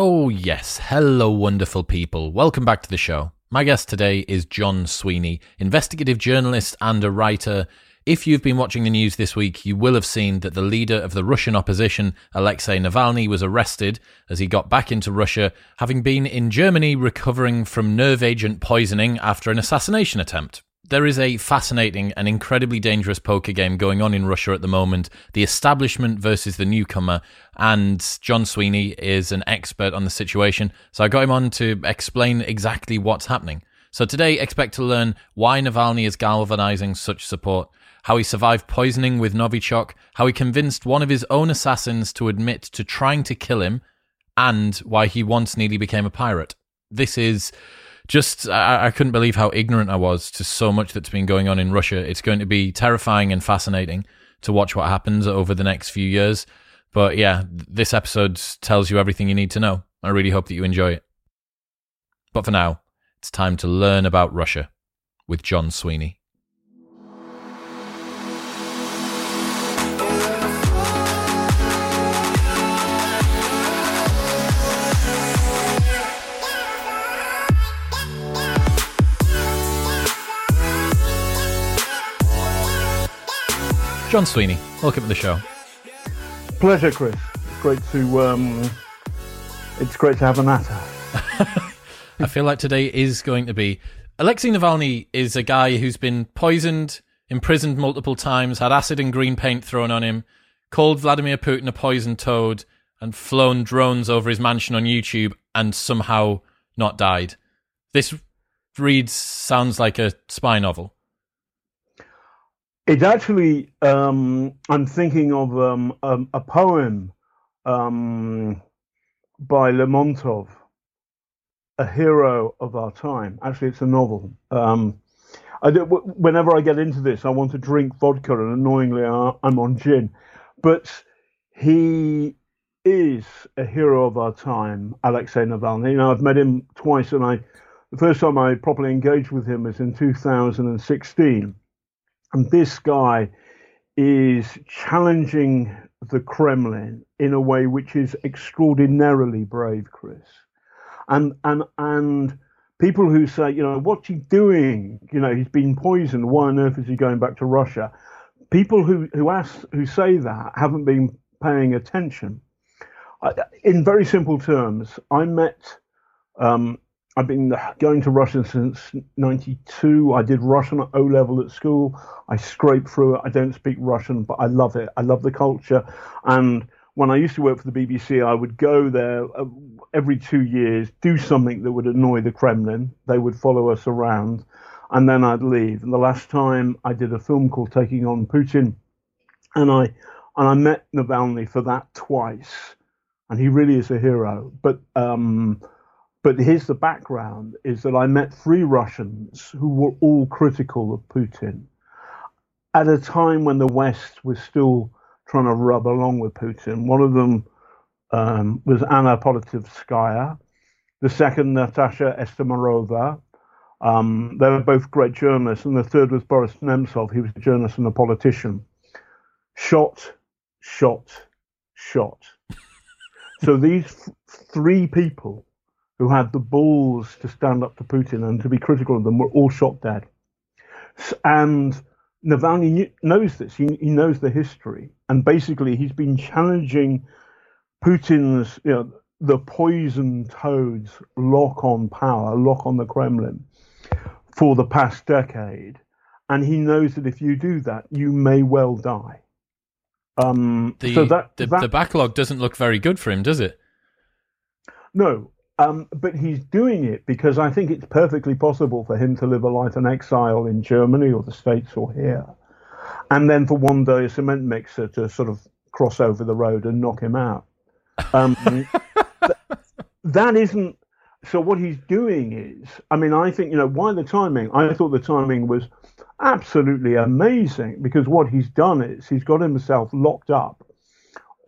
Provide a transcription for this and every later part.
Oh, yes. Hello, wonderful people. Welcome back to the show. My guest today is John Sweeney, investigative journalist and a writer. If you've been watching the news this week, you will have seen that the leader of the Russian opposition, Alexei Navalny, was arrested as he got back into Russia, having been in Germany recovering from nerve agent poisoning after an assassination attempt there is a fascinating and incredibly dangerous poker game going on in Russia at the moment. The establishment versus the newcomer. And John Sweeney is an expert on the situation. So I got him on to explain exactly what's happening. So today, expect to learn why Navalny is galvanizing such support, how he survived poisoning with Novichok, how he convinced one of his own assassins to admit to trying to kill him, and why he once nearly became a pirate. This is just I, I, couldn't believe how ignorant I was to so much that's been going on in Russia. It's going to be terrifying and fascinating to watch what happens over the next few years. But yeah, this episode tells you everything you need to know. I really hope that you enjoy it. But for now, it's time to learn about Russia with John Sweeney. John Sweeney, welcome to the show. Pleasure, Chris. It's great to um, it's great to have a natter. I feel like today is going to be. Alexei Navalny is a guy who's been poisoned, imprisoned multiple times, had acid and green paint thrown on him, called Vladimir Putin a poisoned toad, and flown drones over his mansion on YouTube and somehow not died. This reads sounds like a spy novel. It actually, um, I'm thinking of um, a poem um, by Lermontov, a hero of our time. Actually, it's a novel. Um, I do, whenever I get into this, I want to drink vodka, and annoyingly, I'm on gin. But he is a hero of our time, Alexei Navalny. Know, I've met him twice, and I the first time I properly engaged with him was in 2016 and this guy is challenging the Kremlin in a way which is extraordinarily brave, Chris. And and and people who say, you know, what's he doing? You know, he's been poisoned. Why on earth is he going back to Russia? People who who ask who say that haven't been paying attention. in very simple terms, I met um, I've been going to Russian since 92. I did Russian at O level at school. I scraped through it. I don't speak Russian, but I love it. I love the culture. And when I used to work for the BBC, I would go there uh, every two years, do something that would annoy the Kremlin. They would follow us around, and then I'd leave. And the last time I did a film called Taking on Putin, and I and I met Navalny for that twice, and he really is a hero. But um, but here's the background is that I met three Russians who were all critical of Putin at a time when the West was still trying to rub along with Putin. One of them um, was Anna Politkovskaya, the second, Natasha Estemirova. Um, they were both great journalists, and the third was Boris Nemtsov. He was a journalist and a politician. Shot, shot, shot. so these f- three people who had the balls to stand up to Putin and to be critical of them were all shot dead. And Navalny knows this. He, he knows the history, and basically he's been challenging Putin's, you know, the poison toads lock on power, lock on the Kremlin for the past decade, and he knows that if you do that, you may well die. Um, the, so that, the, that, the backlog doesn't look very good for him, does it? No, um, but he's doing it because I think it's perfectly possible for him to live a life in exile in Germany or the States or here. And then for one day, a cement mixer to sort of cross over the road and knock him out. Um, th- that isn't. So what he's doing is, I mean, I think, you know, why the timing? I thought the timing was absolutely amazing because what he's done is he's got himself locked up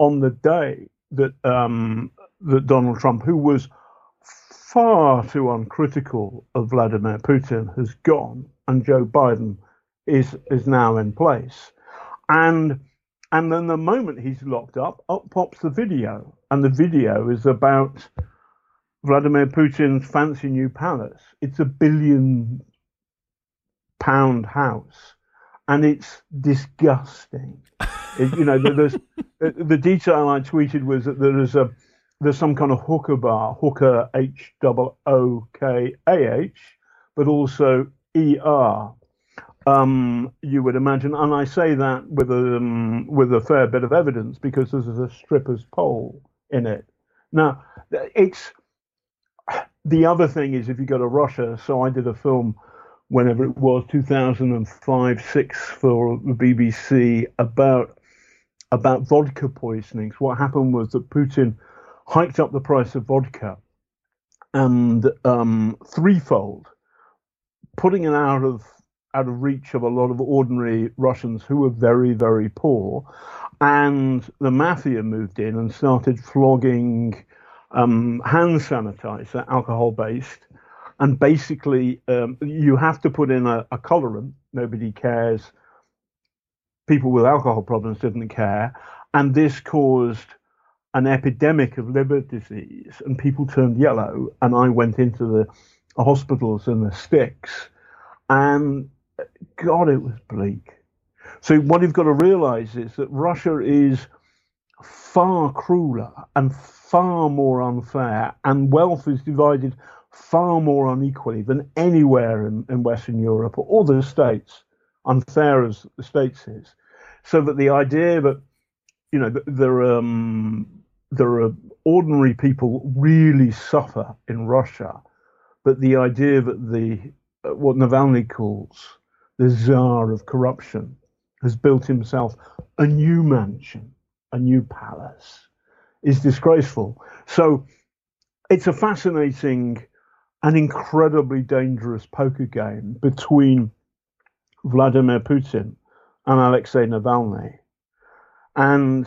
on the day that um, that Donald Trump, who was far too uncritical of Vladimir Putin has gone, and Joe Biden is is now in place. And and then the moment he's locked up, up pops the video, and the video is about Vladimir Putin's fancy new palace. It's a billion pound house, and it's disgusting. it, you know, there's the detail I tweeted was that there is a there's some kind of hooker bar, hooker H O O K A H, but also E R. Um, you would imagine, and I say that with a um, with a fair bit of evidence because there's a stripper's pole in it. Now, it's the other thing is if you go to Russia. So I did a film whenever it was 2005 6 for the BBC about about vodka poisonings. What happened was that Putin hiked up the price of vodka and um, threefold, putting it out of out of reach of a lot of ordinary Russians who were very very poor, and the mafia moved in and started flogging um, hand sanitizer, alcohol based, and basically um, you have to put in a, a colorant. Nobody cares. People with alcohol problems didn't care, and this caused an epidemic of liver disease, and people turned yellow. And I went into the hospitals and the sticks, and God, it was bleak. So what you've got to realize is that Russia is far crueler and far more unfair, and wealth is divided far more unequally than anywhere in, in Western Europe or the States, unfair as the States is. So that the idea that you know there um, there are ordinary people really suffer in Russia, but the idea that the uh, what Navalny calls the czar of corruption has built himself a new mansion, a new palace, is disgraceful. So it's a fascinating and incredibly dangerous poker game between Vladimir Putin and Alexei Navalny. And,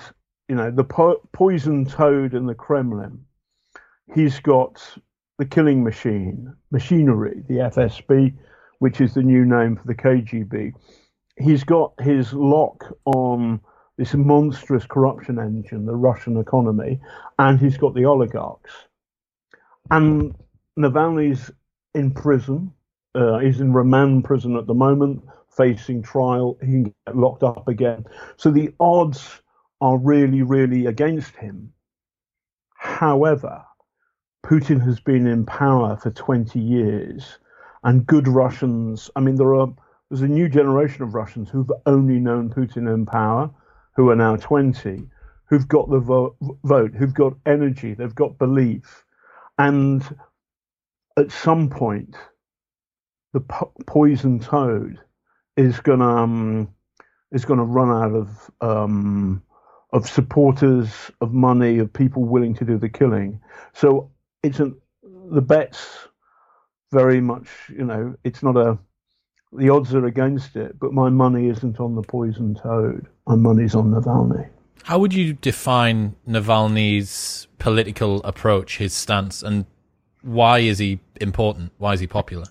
you know, the po- poison toad in the Kremlin, he's got the killing machine, machinery, the FSB, which is the new name for the KGB. He's got his lock on this monstrous corruption engine, the Russian economy, and he's got the oligarchs. And Navalny's in prison. Uh, he's in remand prison at the moment, facing trial. He can get locked up again. So the odds are really, really against him. However, Putin has been in power for 20 years, and good Russians. I mean, there are there's a new generation of Russians who've only known Putin in power, who are now 20, who've got the vo- vote, who've got energy, they've got belief, and at some point, the po- poison toad is gonna um, is gonna run out of um, of supporters, of money, of people willing to do the killing. So it's an, the bets very much, you know, it's not a the odds are against it, but my money isn't on the poison toad. My money's on Navalny. How would you define Navalny's political approach, his stance, and why is he important? Why is he popular?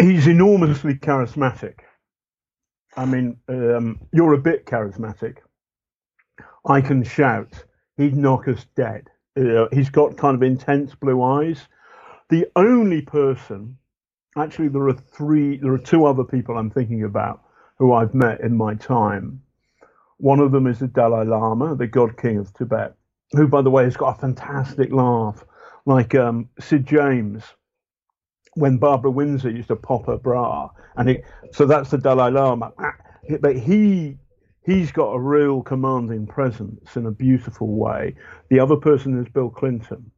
He's enormously charismatic. I mean, um, you're a bit charismatic. I can shout. He'd knock us dead. Uh, he's got kind of intense blue eyes. The only person, actually, there are three, there are two other people I'm thinking about who I've met in my time. One of them is the Dalai Lama, the God King of Tibet who, by the way, has got a fantastic laugh, like um, Sid James when Barbara Windsor used to pop her bra, and it, so that's the Dalai Lama. But he he's got a real commanding presence in a beautiful way. The other person is Bill Clinton.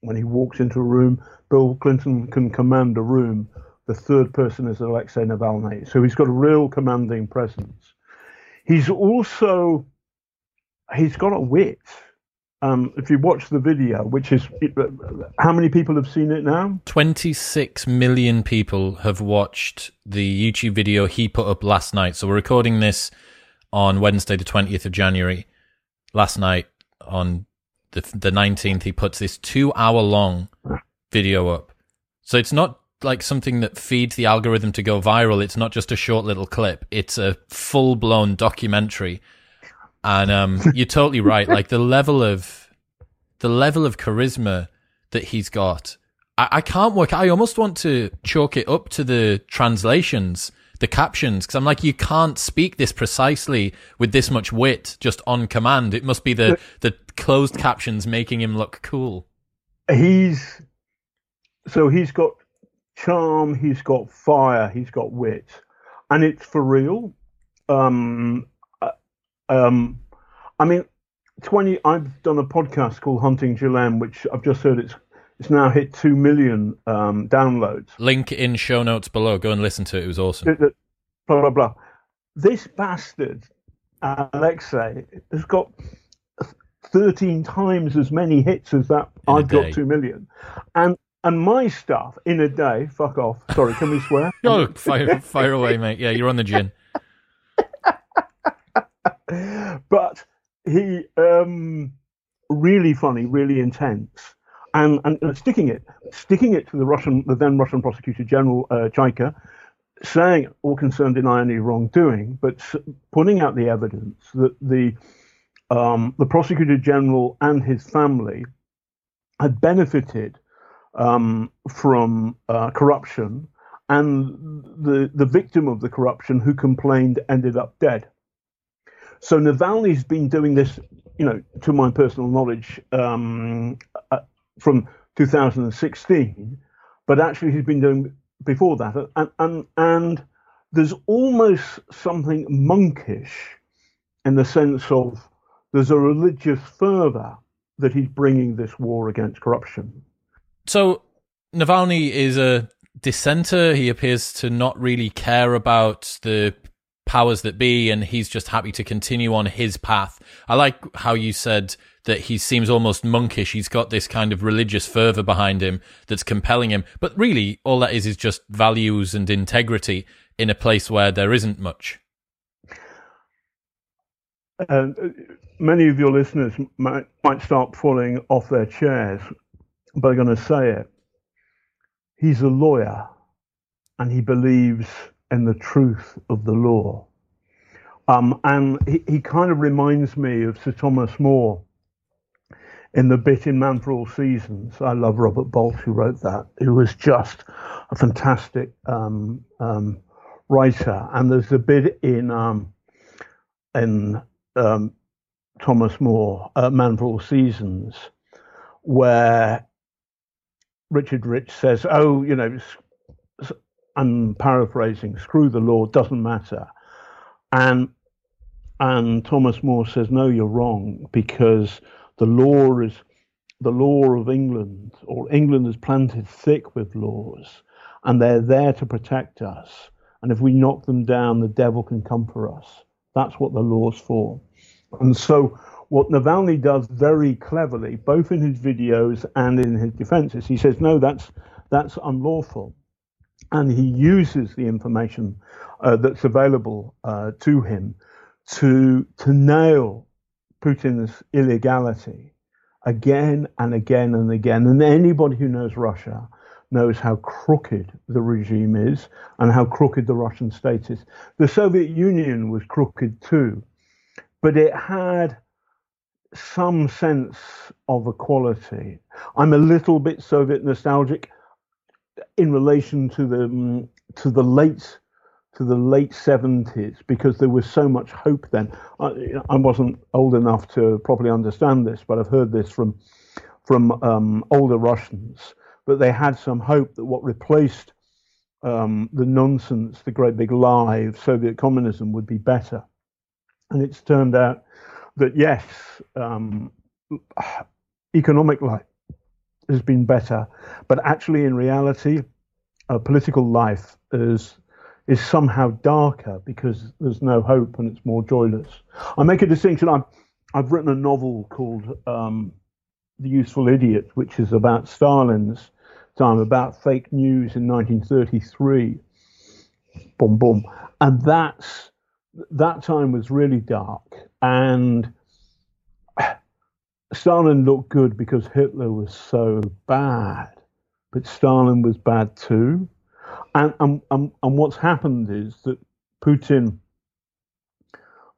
When he walks into a room, Bill Clinton can command a room. The third person is Alexei Navalny. So he's got a real commanding presence. He's also he's got a wit um, if you watch the video, which is how many people have seen it now? 26 million people have watched the YouTube video he put up last night. So we're recording this on Wednesday, the 20th of January. Last night, on the, the 19th, he puts this two hour long video up. So it's not like something that feeds the algorithm to go viral. It's not just a short little clip, it's a full blown documentary and um, you're totally right. Like the level of the level of charisma that he's got. I, I can't work. I almost want to chalk it up to the translations, the captions, because I'm like, you can't speak this precisely with this much wit just on command. It must be the the closed captions making him look cool. He's so he's got charm, he's got fire, he's got wit, and it's for real. Um, um, I mean, twenty. I've done a podcast called Hunting Ghislaine, which I've just heard it's it's now hit two million um, downloads. Link in show notes below. Go and listen to it. It was awesome. Blah blah blah. This bastard, Alexei, has got 13 times as many hits as that In I've got 2 million. And and my stuff in a day, fuck off. Sorry, can we swear? Oh, fire, fire away, mate. Yeah, you're on the gin. But he um really funny, really intense. And, and sticking it, sticking it to the Russian, the then Russian prosecutor general uh, Chaika, saying all concerned deny any wrongdoing, but putting out the evidence that the um, the prosecutor general and his family had benefited um, from uh, corruption, and the the victim of the corruption who complained ended up dead. So Navalny's been doing this, you know, to my personal knowledge, um, uh, from 2016, but actually he's been doing before that, and and and there's almost something monkish in the sense of there's a religious fervor that he's bringing this war against corruption. So Navalny is a dissenter. He appears to not really care about the powers that be, and he's just happy to continue on his path. I like how you said that he seems almost monkish. He's got this kind of religious fervor behind him that's compelling him. But really, all that is is just values and integrity in a place where there isn't much. And uh, many of your listeners might, might start falling off their chairs, but I'm going to say it. He's a lawyer and he believes in the truth of the law. Um, and he, he kind of reminds me of Sir Thomas More in the bit in Man for All Seasons. I love Robert Bolt, who wrote that, who was just a fantastic um, um, writer. And there's a bit in um, in um, Thomas More, uh, Man for All Seasons, where Richard Rich says, "Oh, you know." I'm paraphrasing. Screw the law, doesn't matter. And and Thomas More says, no, you're wrong because the law is the law of England, or England is planted thick with laws, and they're there to protect us. And if we knock them down, the devil can come for us. That's what the law's for. And so, what Navalny does very cleverly, both in his videos and in his defenses, he says, no, that's that's unlawful and he uses the information uh, that's available uh, to him to to nail Putin's illegality again and again and again. And anybody who knows Russia knows how crooked the regime is and how crooked the Russian state is. The Soviet Union was crooked too, but it had some sense of equality. I'm a little bit Soviet nostalgic in relation to the mm, to the late to the late 70s because there was so much hope then. I, I wasn't old enough to properly understand this, but I've heard this from from um, older Russians that they had some hope that what replaced um, the nonsense, the great big lie of Soviet communism would be better. And it's turned out that yes, um, economic life has been better, but actually, in reality, uh, political life is is somehow darker because there's no hope and it's more joyless. I make a distinction. I've I've written a novel called um, The Useful Idiot, which is about Stalin's time, about fake news in 1933. Boom, boom, and that's that time was really dark and. Stalin looked good because Hitler was so bad, but Stalin was bad too. And, and, and, and what's happened is that Putin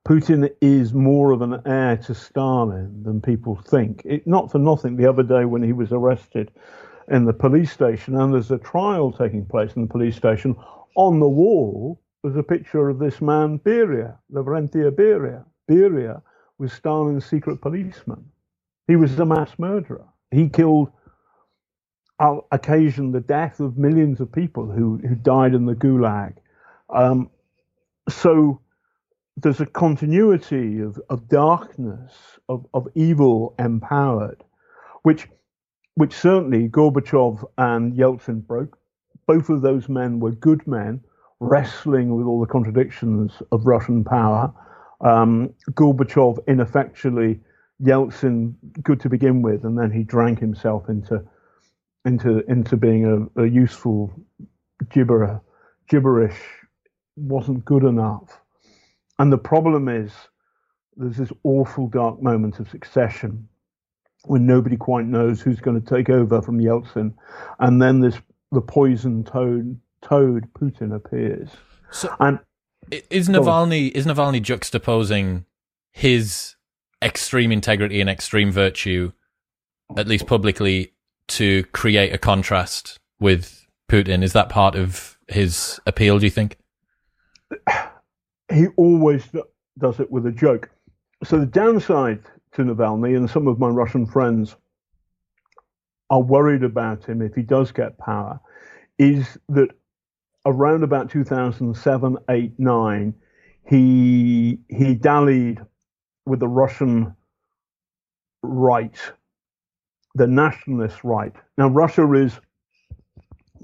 Putin is more of an heir to Stalin than people think. It, not for nothing, the other day when he was arrested in the police station, and there's a trial taking place in the police station, on the wall was a picture of this man, Beria, Lavrentiy Beria. Beria was Stalin's secret policeman. He was a mass murderer. He killed, occasioned the death of millions of people who, who died in the Gulag. Um, so there's a continuity of, of darkness, of, of evil empowered, which which certainly Gorbachev and Yeltsin broke. Both of those men were good men, wrestling with all the contradictions of Russian power. Um, Gorbachev ineffectually, Yeltsin good to begin with, and then he drank himself into into into being a, a useful gibberer, gibberish wasn't good enough. And the problem is there's this awful dark moment of succession when nobody quite knows who's going to take over from Yeltsin, and then this the poison toad toad Putin appears. So, and is Navalny is Navalny juxtaposing his extreme integrity and extreme virtue, at least publicly, to create a contrast with Putin? Is that part of his appeal? Do you think? He always does it with a joke. So the downside to Navalny, and some of my Russian friends are worried about him if he does get power, is that around about 2007, 8, 9, he he dallied with the Russian right, the nationalist right. Now Russia is,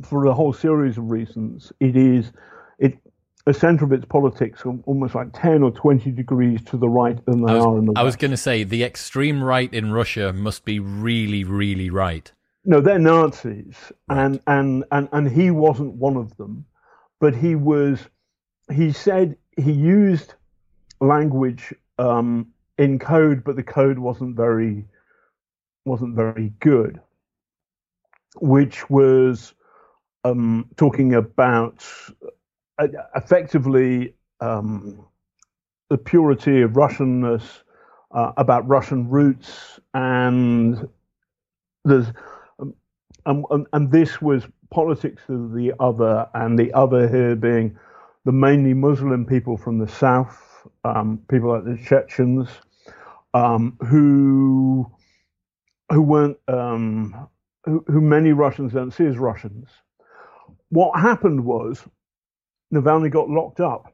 for a whole series of reasons, it is it the center of its politics almost like 10 or 20 degrees to the right than they was, are in the West. I was going to say the extreme right in Russia must be really, really right. No, they're Nazis, right. and, and and and he wasn't one of them, but he was. He said he used language um, in code, but the code wasn't very wasn't very good, which was um, talking about effectively um, the purity of Russianness, uh, about Russian roots, and there's um, and, and this was politics of the other, and the other here being the mainly Muslim people from the south, um, people like the Chechens, um, who who weren't um, who, who many Russians don't see as Russians. What happened was Navalny got locked up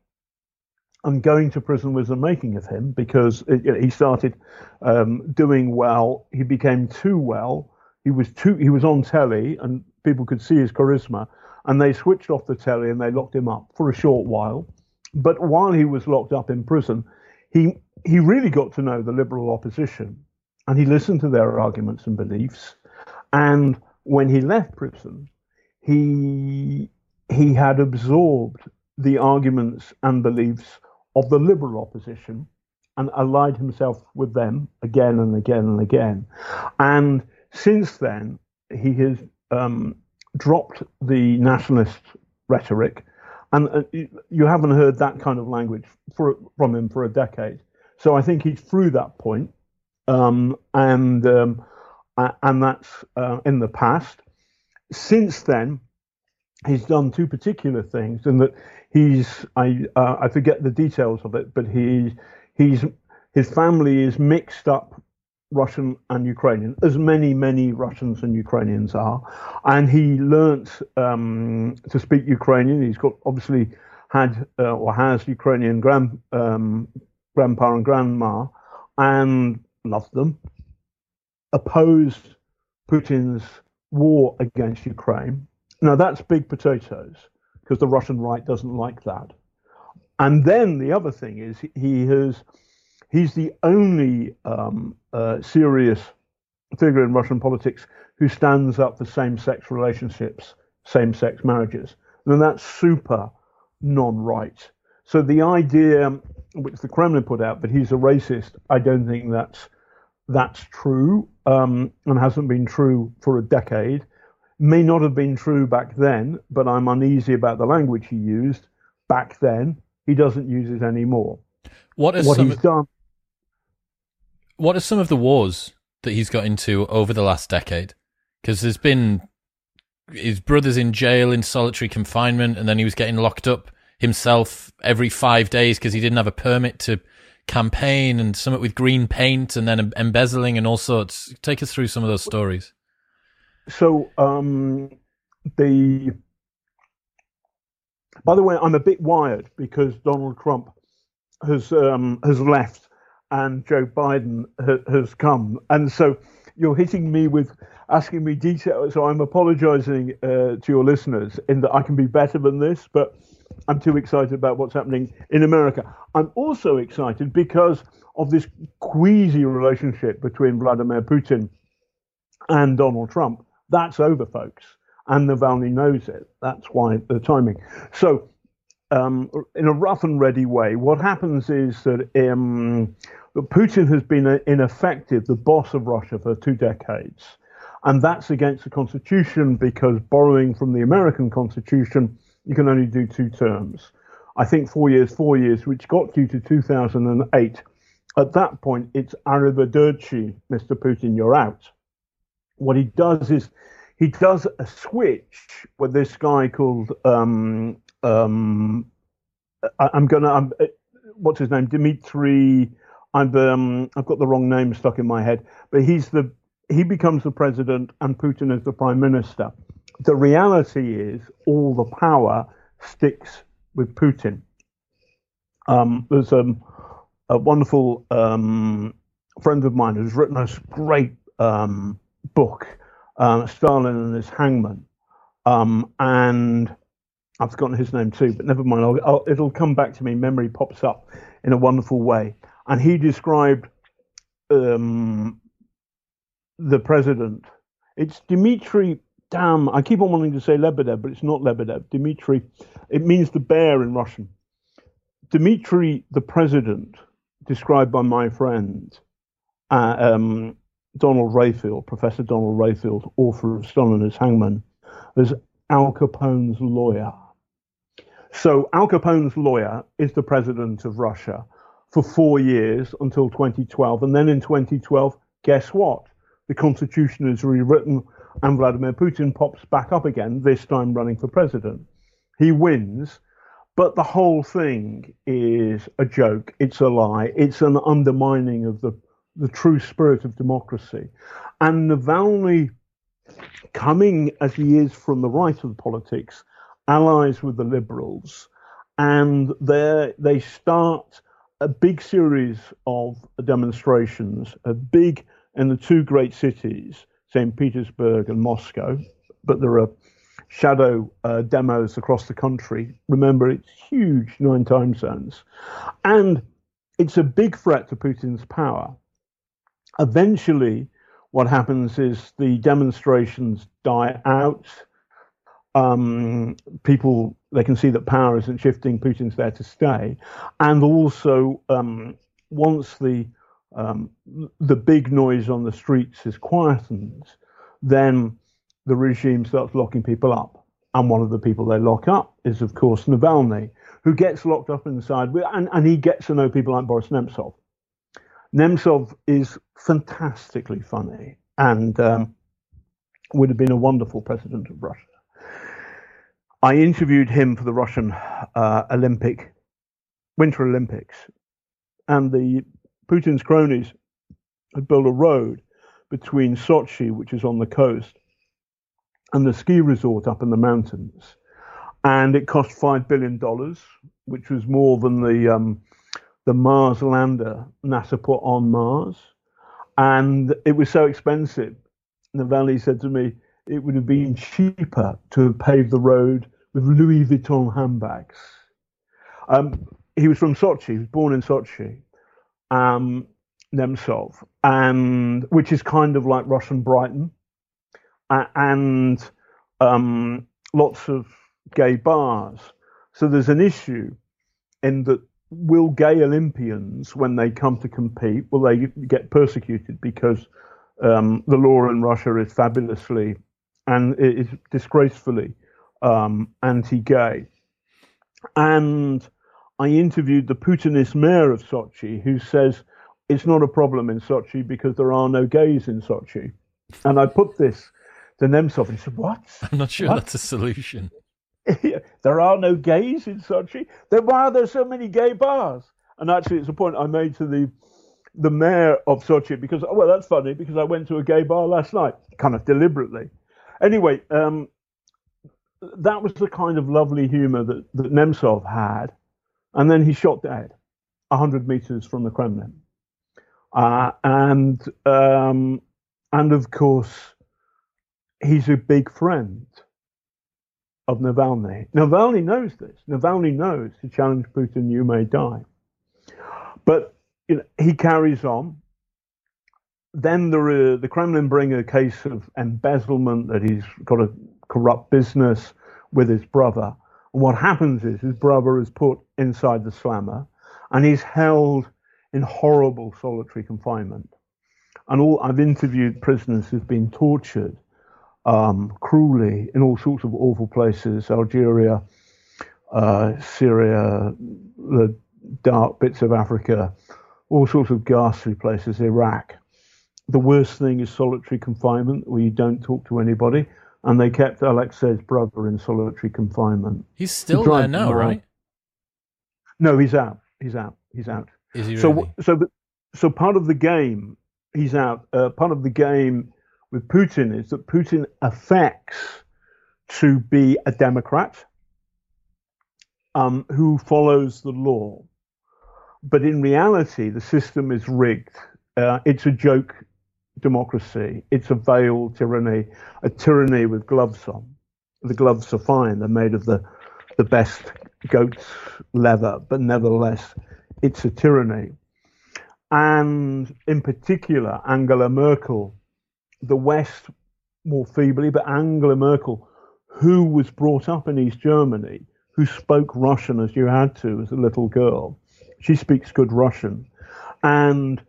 and going to prison was the making of him because it, you know, he started um, doing well. He became too well. He was too. He was on telly, and people could see his charisma. And they switched off the telly and they locked him up for a short while. But while he was locked up in prison, he he really got to know the liberal opposition, and he listened to their arguments and beliefs. And when he left prison, he he had absorbed the arguments and beliefs of the liberal opposition and allied himself with them again and again and again. And since then, he has um, dropped the nationalist rhetoric, and uh, you haven't heard that kind of language for, from him for a decade. So I think he's through that point, um, and um, and that's uh, in the past. Since then, he's done two particular things, and that he's I uh, I forget the details of it, but he he's his family is mixed up Russian and Ukrainian, as many many Russians and Ukrainians are, and he learnt um, to speak Ukrainian. He's got obviously had uh, or has Ukrainian grand um, grandpa and grandma, and loved them. Opposed Putin's war against Ukraine now that's big potatoes because the Russian right doesn't like that. And then the other thing is he has he's the only um, uh, serious figure in Russian politics who stands up for same-sex relationships, same-sex marriages, and that's super non-right. So the idea, which the Kremlin put out, that he's a racist, I don't think that's that's true, um, and hasn't been true for a decade may not have been true back then, but I'm uneasy about the language he used back then. He doesn't use it anymore. What is what some, he's done. What are some of the wars that he's got into over the last decade? Because there's been his brother's in jail in solitary confinement, and then he was getting locked up himself every five days because he didn't have a permit to campaign, and something with green paint, and then embezzling and all sorts. Take us through some of those stories. So um, the by the way, I'm a bit wired because Donald Trump has um, has left and Joe Biden ha- has come, and so you're hitting me with asking me details. So I'm apologising uh, to your listeners in that I can be better than this, but I'm too excited about what's happening in America. I'm also excited because of this queasy relationship between Vladimir Putin and Donald Trump. That's over, folks and Navalny knows it. That's why the timing. So, um, in a rough and ready way, what happens is that um, Putin has been uh, ineffective, the boss of Russia for two decades. And that's against the constitution because borrowing from the American constitution, you can only do two terms. I think four years, four years, which got you to 2008. At that point, it's arrivederci, Mr. Putin, you're out. What he does is he does a switch with this guy called um, um, I, am gonna I'm, uh, what's his name Dmitry. I'm um, I've got the wrong name stuck in my head, but he's the he becomes the president and Putin is the prime minister. The reality is all the power sticks with Putin. Um, there's um, a wonderful um, friend of mine who's written a great um, book um, Stalin and his hangman. Um, and I've forgotten his name too, but never mind. I'll, I'll, it'll come back to me. Memory pops up in a wonderful way. And he described um, the president. It's Dmitry. Damn, I keep on wanting to say Lebedev, but it's not Lebedev. Dmitry. It means the bear in Russian. Dmitry, the president, described by my friend, uh, um, Donald Rayfield, Professor Donald Rayfield, author of Stalin as Hangman, as Al Capone's lawyer. So Al Capone's lawyer is the president of Russia for four years until 2012. And then in 2012, guess what? The constitution is rewritten and Vladimir Putin pops back up again, this time running for president. He wins, but the whole thing is a joke. It's a lie. It's an undermining of the the true spirit of democracy. And Navalny, coming as he is from the right of politics, allies with the liberals, and they start a big series of demonstrations, a big in the two great cities, St. Petersburg and Moscow, but there are shadow uh, demos across the country. Remember, it's huge, nine time zones. And it's a big threat to Putin's power eventually, what happens is the demonstrations die out. Um, people they can see that power isn't shifting. Putin's there to stay, and also um, once the um, the big noise on the streets is quietened, then the regime starts locking people up. And one of the people they lock up is, of course, Navalny, who gets locked up inside, and, and he gets to know people like Boris Nemtsov. Nemtsov is fantastically funny and um, would have been a wonderful president of Russia. I interviewed him for the Russian uh, Olympic Winter Olympics, and the Putin's cronies had built a road between Sochi, which is on the coast, and the ski resort up in the mountains, and it cost five billion dollars, which was more than the um, the Mars lander NASA put on Mars. And it was so expensive. Navalny said to me, it would have been cheaper to have paved the road with Louis Vuitton handbags. Um, he was from Sochi. He was born in Sochi, um, Nemtsov, and which is kind of like Russian Brighton, uh, and um, lots of gay bars. So there's an issue in that will gay Olympians, when they come to compete, will they get persecuted because um, the law in Russia is fabulously and is disgracefully um, anti-gay? And I interviewed the Putinist mayor of Sochi, who says it's not a problem in Sochi because there are no gays in Sochi. And I put this to Nemtsov, and he said, "What? I'm not sure what? that's a solution." there are no gays in Sochi. Then why are there so many gay bars? And actually, it's a point I made to the the mayor of Sochi because well, that's funny because I went to a gay bar last night, kind of deliberately. Anyway, um, that was the kind of lovely humour that, that Nemtsov had, and then he shot dead, hundred meters from the Kremlin, uh, and um, and of course, he's a big friend of Navalny. Navalny knows this. Navalny knows to challenge Putin, you may die. But you know, he carries on. Then the, the Kremlin bring a case of embezzlement that he's got a corrupt business with his brother. And what happens is his brother is put inside the slammer and he's held in horrible solitary confinement. And all I've interviewed prisoners who've been tortured um, cruelly in all sorts of awful places Algeria, uh, Syria, the dark bits of Africa, all sorts of ghastly places, Iraq. The worst thing is solitary confinement, where you don't talk to anybody. And they kept Alexei's brother in solitary confinement. He's still there now, right? No, he's out. He's out. He's out. Is he so, really? so, so part of the game, he's out. Uh, part of the game with Putin is that Putin affects to be a Democrat um, who follows the law. But in reality, the system is rigged. Uh, it's a joke democracy. It's a veiled tyranny, a tyranny with gloves on. The gloves are fine. They're made of the, the best goat's leather, but nevertheless, it's a tyranny. And in particular, Angela Merkel the West more feebly, but Angela Merkel, who was brought up in East Germany, who spoke Russian as you had to as a little girl, she speaks good Russian. And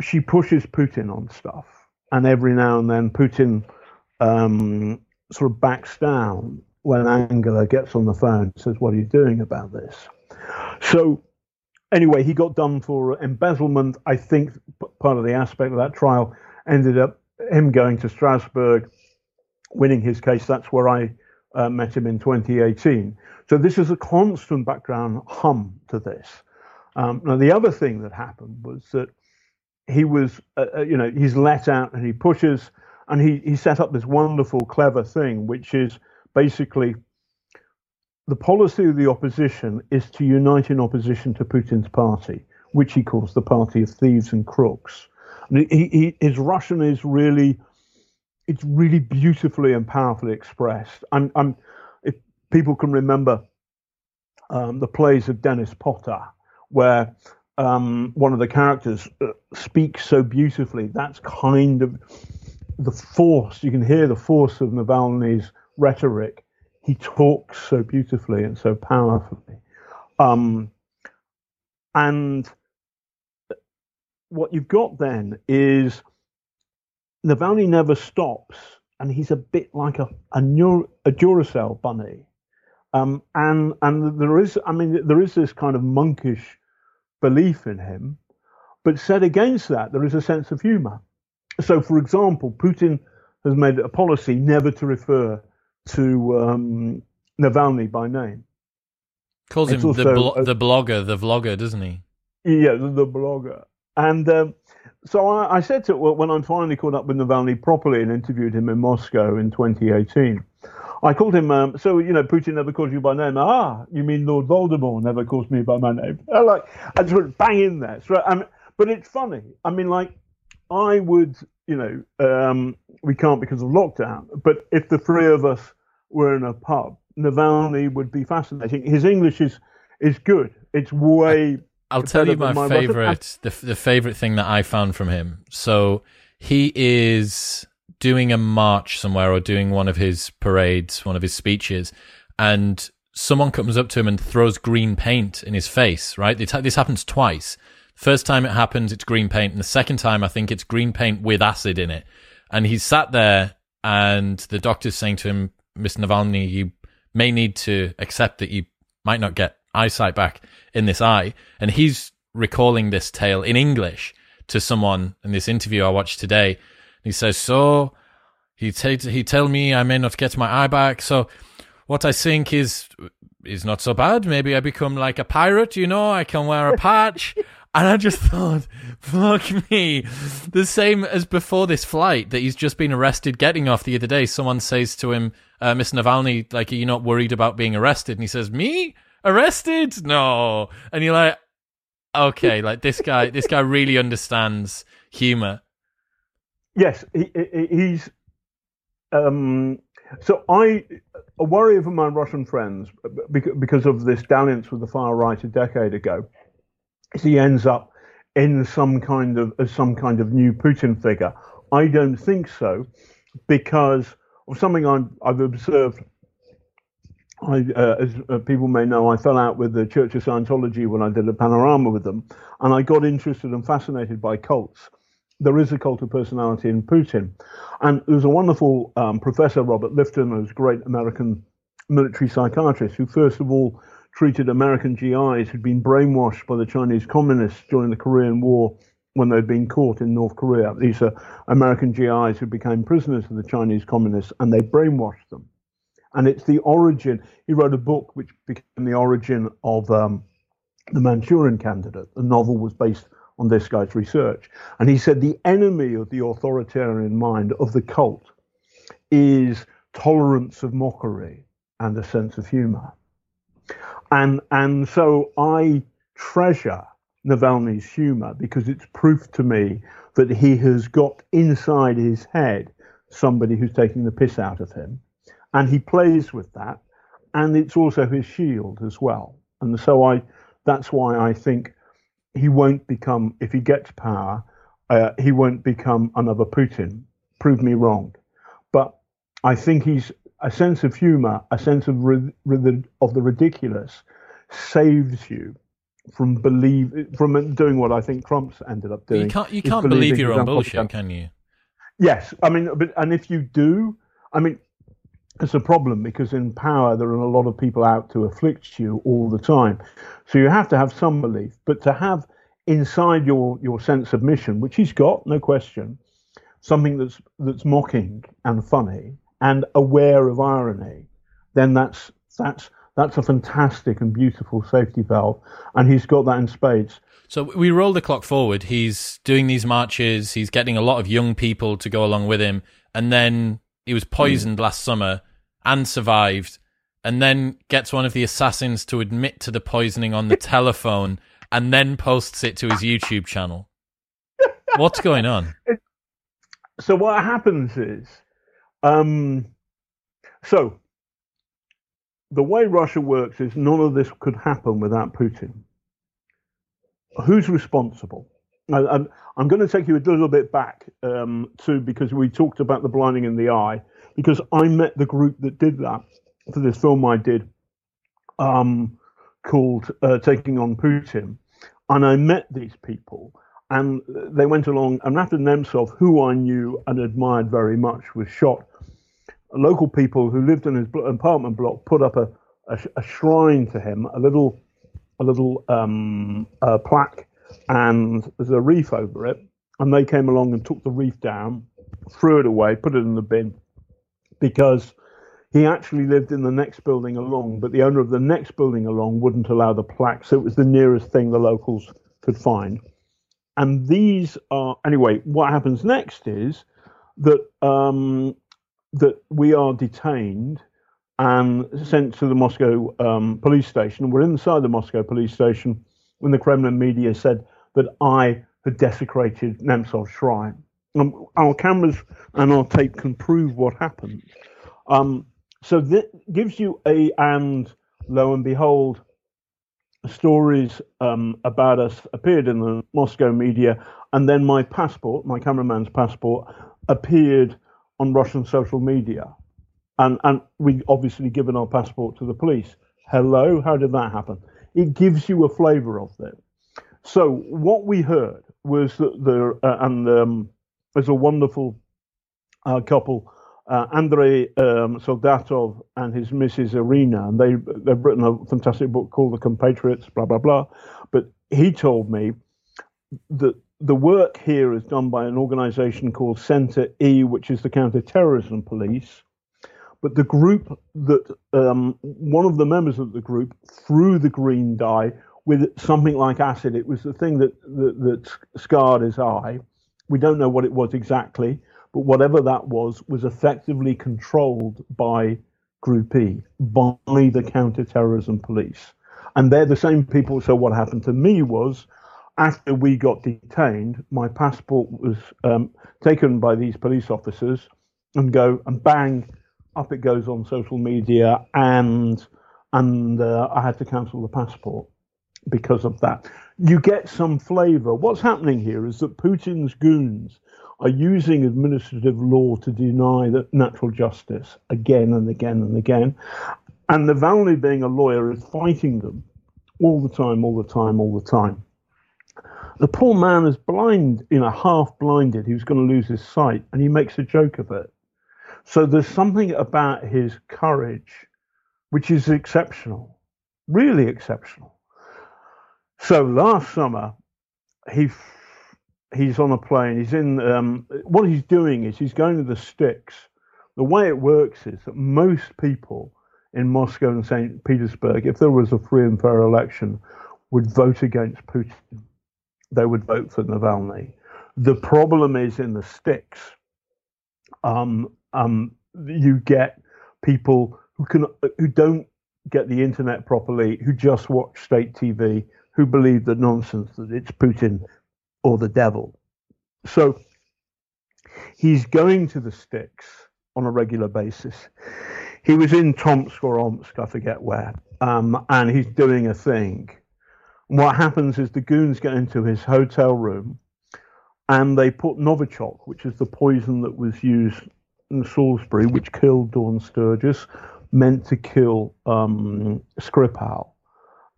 she pushes Putin on stuff. And every now and then, Putin um, sort of backs down when Angela gets on the phone and says, What are you doing about this? So, anyway, he got done for embezzlement. I think part of the aspect of that trial ended up him going to Strasbourg, winning his case. That's where I uh, met him in 2018. So this is a constant background hum to this. Um, now the other thing that happened was that he was, uh, uh, you know, he's let out and he pushes, and he he set up this wonderful, clever thing, which is basically the policy of the opposition is to unite in opposition to Putin's party, which he calls the party of thieves and crooks. He, he, his Russian is really, it's really beautifully and powerfully expressed. I'm if people can remember um, the plays of Dennis Potter, where um, one of the characters uh, speaks so beautifully, that's kind of the force. You can hear the force of Navalny's rhetoric. He talks so beautifully and so powerfully. Um, and what you've got then is Navalny never stops, and he's a bit like a a, Neur- a Duracell bunny. Um, and and there is, I mean, there is this kind of monkish belief in him, but set against that, there is a sense of humour. So, for example, Putin has made it a policy never to refer to um, Navalny by name. Calls it's him the, blo- the blogger, the vlogger, doesn't he? Yeah, the, the blogger. And um, so I, I, said to well, when I finally caught up with Navalny properly and interviewed him in Moscow in 2018, I called him. Um, so you know, Putin never calls you by name. Ah, you mean Lord Voldemort never calls me by my name? I like I just went bang in there. So, um, but it's funny. I mean, like I would, you know, um, we can't because of lockdown. But if the three of us were in a pub, Navalny would be fascinating. His English is is good. It's way I'll tell you my, my favorite, the the favorite thing that I found from him. So he is doing a march somewhere or doing one of his parades, one of his speeches, and someone comes up to him and throws green paint in his face. Right, this happens twice. First time it happens, it's green paint, and the second time, I think it's green paint with acid in it. And he's sat there, and the doctor's saying to him, "Mr. Navalny, you may need to accept that you might not get eyesight back in this eye, and he's recalling this tale in English to someone in this interview I watched today. He says, "So he t- he tell me I may not get my eye back. So what I think is is not so bad. Maybe I become like a pirate. You know, I can wear a patch." And I just thought, fuck me. The same as before this flight that he's just been arrested getting off the other day. Someone says to him, uh, Mr. Navalny, like, are you not worried about being arrested? And he says, me? Arrested? No. And you're like, okay, like this guy, this guy really understands humor. Yes, he, he's. Um, so I, a worry of my Russian friends because of this dalliance with the far right a decade ago, he ends up in some kind of as some kind of new Putin figure. I don't think so, because of something I'm, I've observed I, uh, as uh, people may know, I fell out with the Church of Scientology when I did a panorama with them, and I got interested and fascinated by cults. There is a cult of personality in Putin, and there's a wonderful um, professor, Robert Lifton, who's a great American military psychiatrist, who first of all treated American GIs who'd been brainwashed by the Chinese communists during the Korean War when they'd been caught in North Korea. These are American GIs who became prisoners of the Chinese communists, and they brainwashed them and it's the origin. He wrote a book which became the origin of um, the Manchurian Candidate. The novel was based on this guy's research, and he said the enemy of the authoritarian mind of the cult is tolerance of mockery and a sense of humor. And and so I treasure Navalny's humor because it's proof to me that he has got inside his head somebody who's taking the piss out of him and he plays with that, and it's also his shield as well. And so I, that's why I think he won't become, if he gets power, uh, he won't become another Putin. Prove me wrong, but I think he's a sense of humor, a sense of ri- of the ridiculous, saves you from believe from doing what I think Trump's ended up doing. You can't you can't believe your own bullshit, can you? Yes, I mean, but and if you do, I mean, it's a problem because in power there are a lot of people out to afflict you all the time. So you have to have some belief, but to have inside your your sense of mission, which he's got, no question, something that's that's mocking and funny and aware of irony, then that's that's that's a fantastic and beautiful safety valve, and he's got that in spades. So we roll the clock forward. He's doing these marches. He's getting a lot of young people to go along with him, and then he was poisoned mm. last summer and survived, and then gets one of the assassins to admit to the poisoning on the telephone and then posts it to his YouTube channel. What's going on? So what happens is, um, so the way Russia works is none of this could happen without Putin. Who's responsible? I'm, I'm going to take you a little bit back um, to because we talked about the blinding in the eye because I met the group that did that for this film I did um, called uh, Taking on Putin. And I met these people and they went along. And after Nemtsov, who I knew and admired very much, was shot. Local people who lived in his apartment block put up a, a, a shrine to him, a little, a little um, uh, plaque, and there's a reef over it. And they came along and took the reef down, threw it away, put it in the bin because he actually lived in the next building along, but the owner of the next building along wouldn't allow the plaque, so it was the nearest thing the locals could find. And these are anyway. What happens next is that um, that we are detained and sent to the Moscow um, police station. We're inside the Moscow police station when the Kremlin media said that I had desecrated Nemtsov's shrine. Um, our cameras and our tape can prove what happened. Um, so that gives you a, and lo and behold, stories um, about us appeared in the Moscow media, and then my passport, my cameraman's passport, appeared on Russian social media, and and we obviously given our passport to the police. Hello, how did that happen? It gives you a flavour of it. So what we heard was that the uh, and um, there's a wonderful uh, couple uh, Andrei um, Soldatov and his Mrs. Irina, and they they've written a fantastic book called The Compatriots, blah blah blah. But he told me that the work here is done by an organisation called Centre E, which is the counter-terrorism police. But the group that um, one of the members of the group threw the green dye with something like acid. It was the thing that, that, that scarred his eye. We don't know what it was exactly, but whatever that was was effectively controlled by Group E, by the counter-terrorism police, and they're the same people. So what happened to me was after we got detained, my passport was um, taken by these police officers and go and bang, up it goes on social media, and and uh, I had to cancel the passport because of that. You get some flavour. What's happening here is that Putin's goons are using administrative law to deny that natural justice again and again and again. And Navalny, being a lawyer, is fighting them all the time, all the time, all the time. The poor man is blind, you know, half blinded. He was going to lose his sight, and he makes a joke of it. So there's something about his courage which is exceptional, really exceptional. So last summer, he he's on a plane. He's in. Um, what he's doing is he's going to the sticks. The way it works is that most people in Moscow and St. Petersburg, if there was a free and fair election, would vote against Putin they would vote for Navalny. The problem is in the sticks. Um, um, you get people who can who don't get the internet properly, who just watch state TV, who believe the nonsense that it's Putin or the devil. So he's going to the sticks on a regular basis. He was in Tomsk or Omsk, I forget where, um, and he's doing a thing And what happens is the goons get into his hotel room and they put Novichok, which is the poison that was used in Salisbury, which killed Dawn Sturgess, meant to kill um, Skripal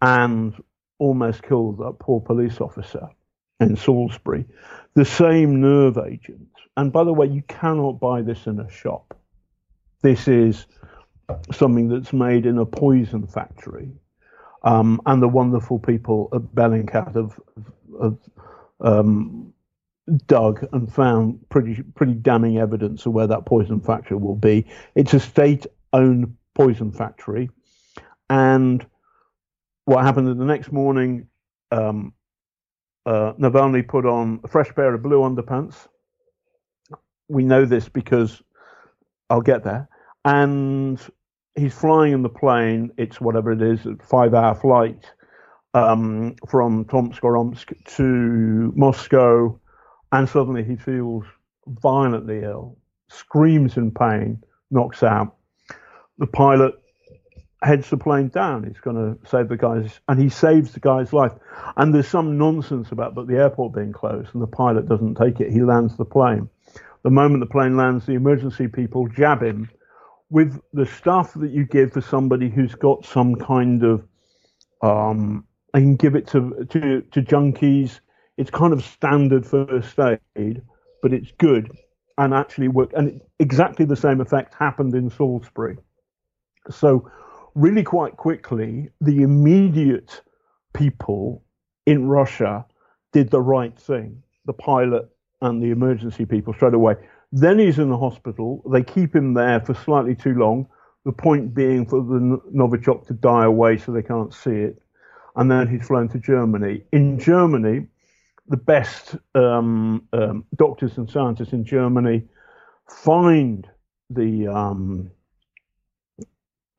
and almost killed that poor police officer in Salisbury. The same nerve agent. And by the way, you cannot buy this in a shop. This is something that's made in a poison factory um, and the wonderful people at Bellingcat have, have um, dug and found pretty pretty damning evidence of where that poison factory will be. It's a state-owned poison factory, and what happened the next morning? Um, uh, Navalny put on a fresh pair of blue underpants. We know this because I'll get there. And he's flying in the plane. It's whatever it is, a five-hour flight um, from Tomsk or Omsk to Moscow, and suddenly he feels violently ill, screams in pain, knocks out. The pilot heads the plane down. He's going to save the guy's, and he saves the guy's life. And there's some nonsense about but the airport being closed, and the pilot doesn't take it. He lands the plane. The moment the plane lands, the emergency people jab him with the stuff that you give for somebody who's got some kind of um, I can give it to to to junkies. It's kind of standard first aid, but it's good and actually work. And exactly the same effect happened in Salisbury. So, really, quite quickly, the immediate people in Russia did the right thing. The pilot and the emergency people straight away. Then he's in the hospital. They keep him there for slightly too long. The point being for the Novichok to die away so they can't see it. And then he's flown to Germany. In Germany, the best um, um, doctors and scientists in Germany find the um,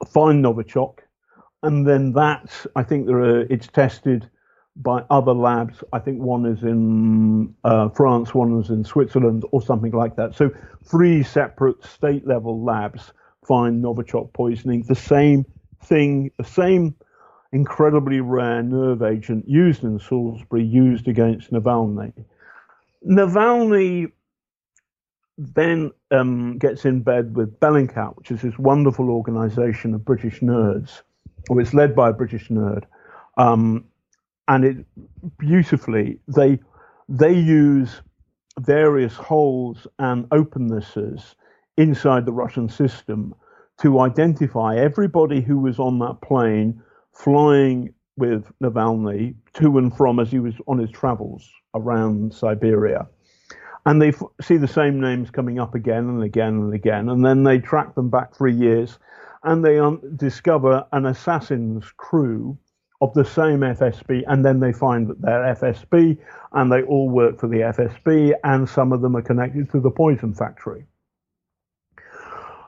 find Novichok, and then that I think there are it's tested by other labs. I think one is in uh, France, one is in Switzerland, or something like that. So three separate state level labs find Novichok poisoning. The same thing, the same incredibly rare nerve agent used in Salisbury, used against Navalny. Navalny then um, gets in bed with Bellingcat, which is this wonderful organization of British nerds, or it's led by a British nerd. Um, and it beautifully they they use various holes and opennesses inside the Russian system to identify everybody who was on that plane flying with Navalny to and from as he was on his travels around Siberia. And they f- see the same names coming up again and again and again. And then they track them back three years and they un- discover an assassin's crew of the same FSB. And then they find that they're FSB and they all work for the FSB and some of them are connected to the poison factory.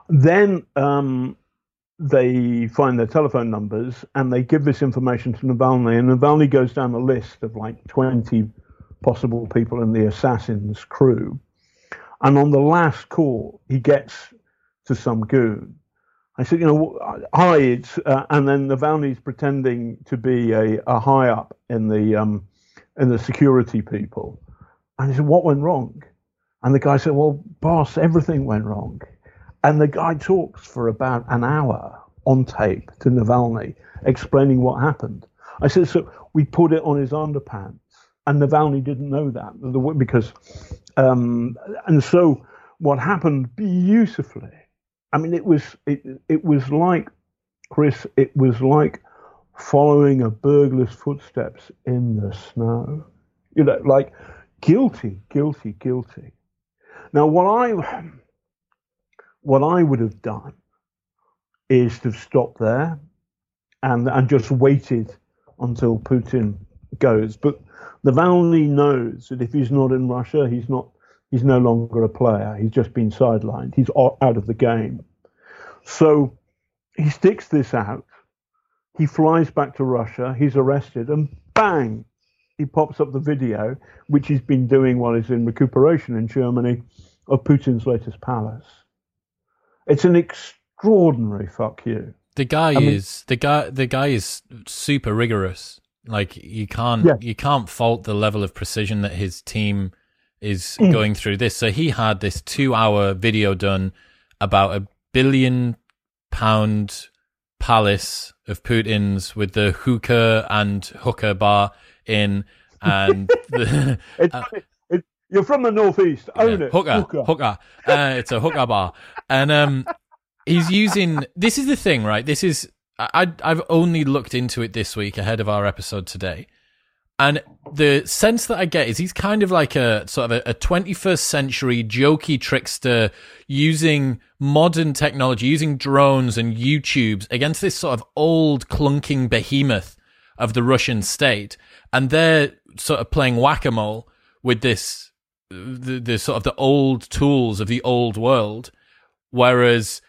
Then um, they find their telephone numbers and they give this information to Navalny, and Navalny goes down a list of like 20 possible people in the assassin's crew. And on the last call, he gets to some goon. I said, you know, hi, uh, and then Navalny's pretending to be a, a high up in the, um, in the security people. And he said, what went wrong? And the guy said, well, boss, everything went wrong. And the guy talks for about an hour on tape to Navalny explaining what happened. I said, so we put it on his underpants. And Navalny didn't know that because, um, and so what happened beautifully. I mean, it was it, it was like Chris. It was like following a burglar's footsteps in the snow. You know, like guilty, guilty, guilty. Now, what I what I would have done is to stop there and and just waited until Putin goes. But Navalny knows that if he's not in Russia, he's not he's no longer a player. He's just been sidelined. He's out of the game. So he sticks this out. He flies back to Russia. He's arrested, and bang, he pops up the video, which he's been doing while he's in recuperation in Germany, of Putin's latest palace. It's an extraordinary fuck you. The guy I mean, is the guy. The guy is super rigorous. Like you can't yeah. you can't fault the level of precision that his team is mm. going through this. So he had this two hour video done about a billion pound palace of Putin's with the hookah and hooker bar in and the, uh, you're from the northeast. Own yeah, it. Hooker. Hooker. hooker. Uh, it's a hooker bar. And um, he's using. This is the thing, right? This is. I, I've only looked into it this week ahead of our episode today. And the sense that I get is he's kind of like a sort of a, a 21st century jokey trickster using modern technology, using drones and YouTubes against this sort of old clunking behemoth of the Russian state. And they're sort of playing whack a mole with this uh, the, the sort of the old tools of the old world, whereas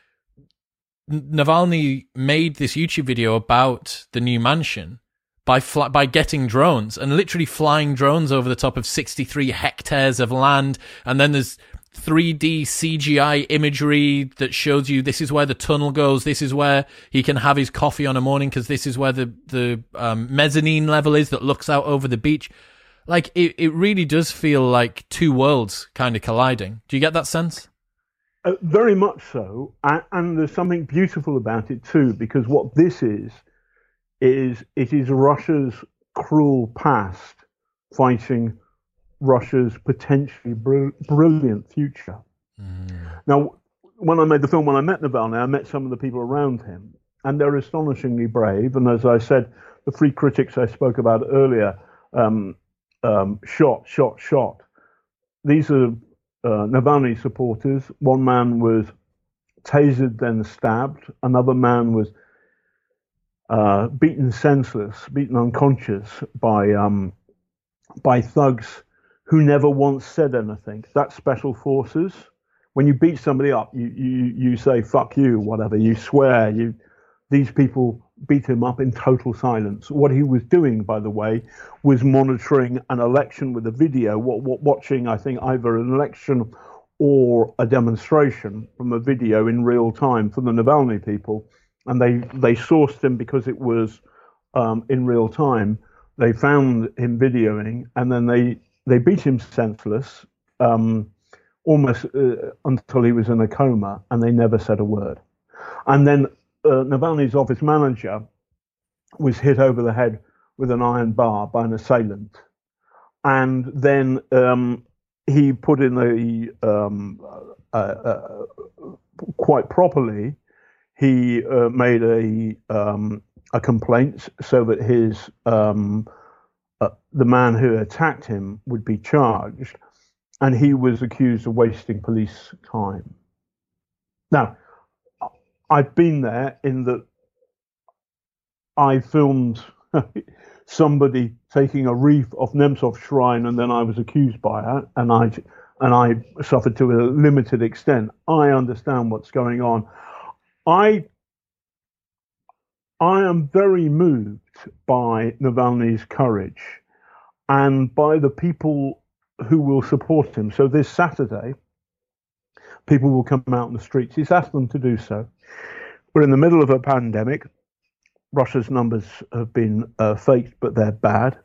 Navalny made this YouTube video about the new mansion by fl- by getting drones and literally flying drones over the top of 63 hectares of land, and then there's 3D CGI imagery that shows you this is where the tunnel goes, this is where he can have his coffee on a morning because this is where the the um, mezzanine level is that looks out over the beach like it, it really does feel like two worlds kind of colliding. Do you get that sense? Uh, very much so, and, and, there's something beautiful about it too, because what this is is it is Russia's cruel past fighting Russia's potentially br- brilliant future. Mm. Now, when I made the film, when I met Navalny, I met some of the people around him, and they're astonishingly brave. And as I said, the free critics I spoke about earlier um, um, shot, shot, shot. These are uh, Navalny supporters. One man was tasered, then stabbed. Another man was uh, beaten senseless, beaten unconscious by um, by thugs who never once said anything. That's special forces. When you beat somebody up, you you you say "fuck you," whatever. You swear. You these people beat him up in total silence. What he was doing, by the way, was monitoring an election with a video, what, what, watching, I think, either an election or a demonstration from a video in real time for the Navalny people. And they, they sourced him because it was um, in real time. They found him videoing and then they, they beat him senseless um, almost uh, until he was in a coma and they never said a word. And then uh, Navalny's office manager was hit over the head with an iron bar by an assailant. And then um, he put in a, um, quite properly. He uh, made a um, a complaint so that his um, uh, the man who attacked him would be charged, and he was accused of wasting police time. Now, I've been there in that I filmed somebody taking a wreath off Nemtsov shrine, and then I was accused by her, and I and I suffered to a limited extent. I understand what's going on. I I am very moved by Navalny's courage and by the people who will support him. So this Saturday, people will come out in the streets. He's asked them to do so. We're in the middle of a pandemic. Russia's numbers have been uh, faked, but they're bad.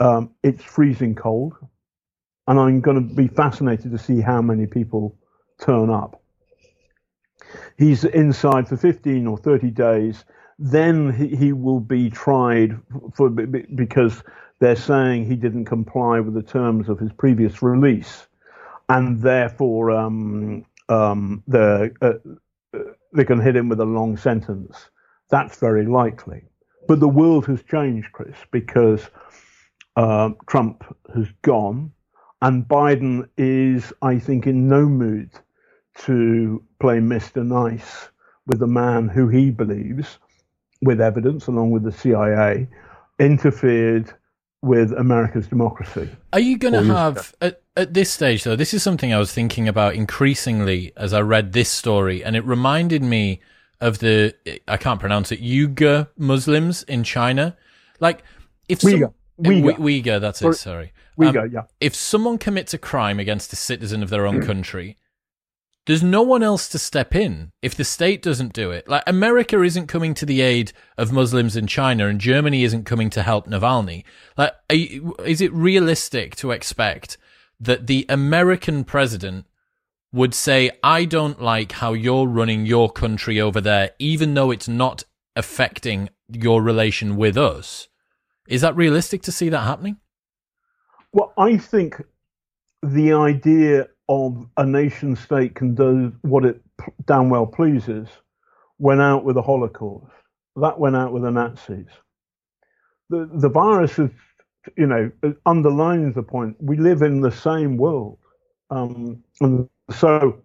Um, it's freezing cold, and I'm going to be fascinated to see how many people turn up. He's inside for 15 or 30 days. Then he, he will be tried for because they're saying he didn't comply with the terms of his previous release, and therefore um, um, they're uh, they can hit him with a long sentence. That's very likely. But the world has changed, Chris, because uh, Trump has gone, and Biden is, I think, in no mood to play Mr. Nice with a man who he believes, with evidence, along with the CIA, interfered with America's democracy. Are you going to have at, at this stage though? This is something I was thinking about increasingly as I read this story, and it reminded me of the I can't pronounce it Uyghur Muslims in China. Like if Uyghur, some, Uyghur. Uyghur that's it. Sorry, Uyghur. Um, yeah. If someone commits a crime against a citizen of their own country, there's no one else to step in if the state doesn't do it. Like America isn't coming to the aid of Muslims in China, and Germany isn't coming to help Navalny. Like, you, is it realistic to expect that the American president would say, "I don't like how you're running your country over there, even though it's not affecting your relation with us"? Is that realistic to see that happening? Well, I think the idea of a nation state can do what it damn well pleases went out with the Holocaust. That went out with the Nazis. The, the virus is, you know, underlines the point. We live in the same world. Um, and so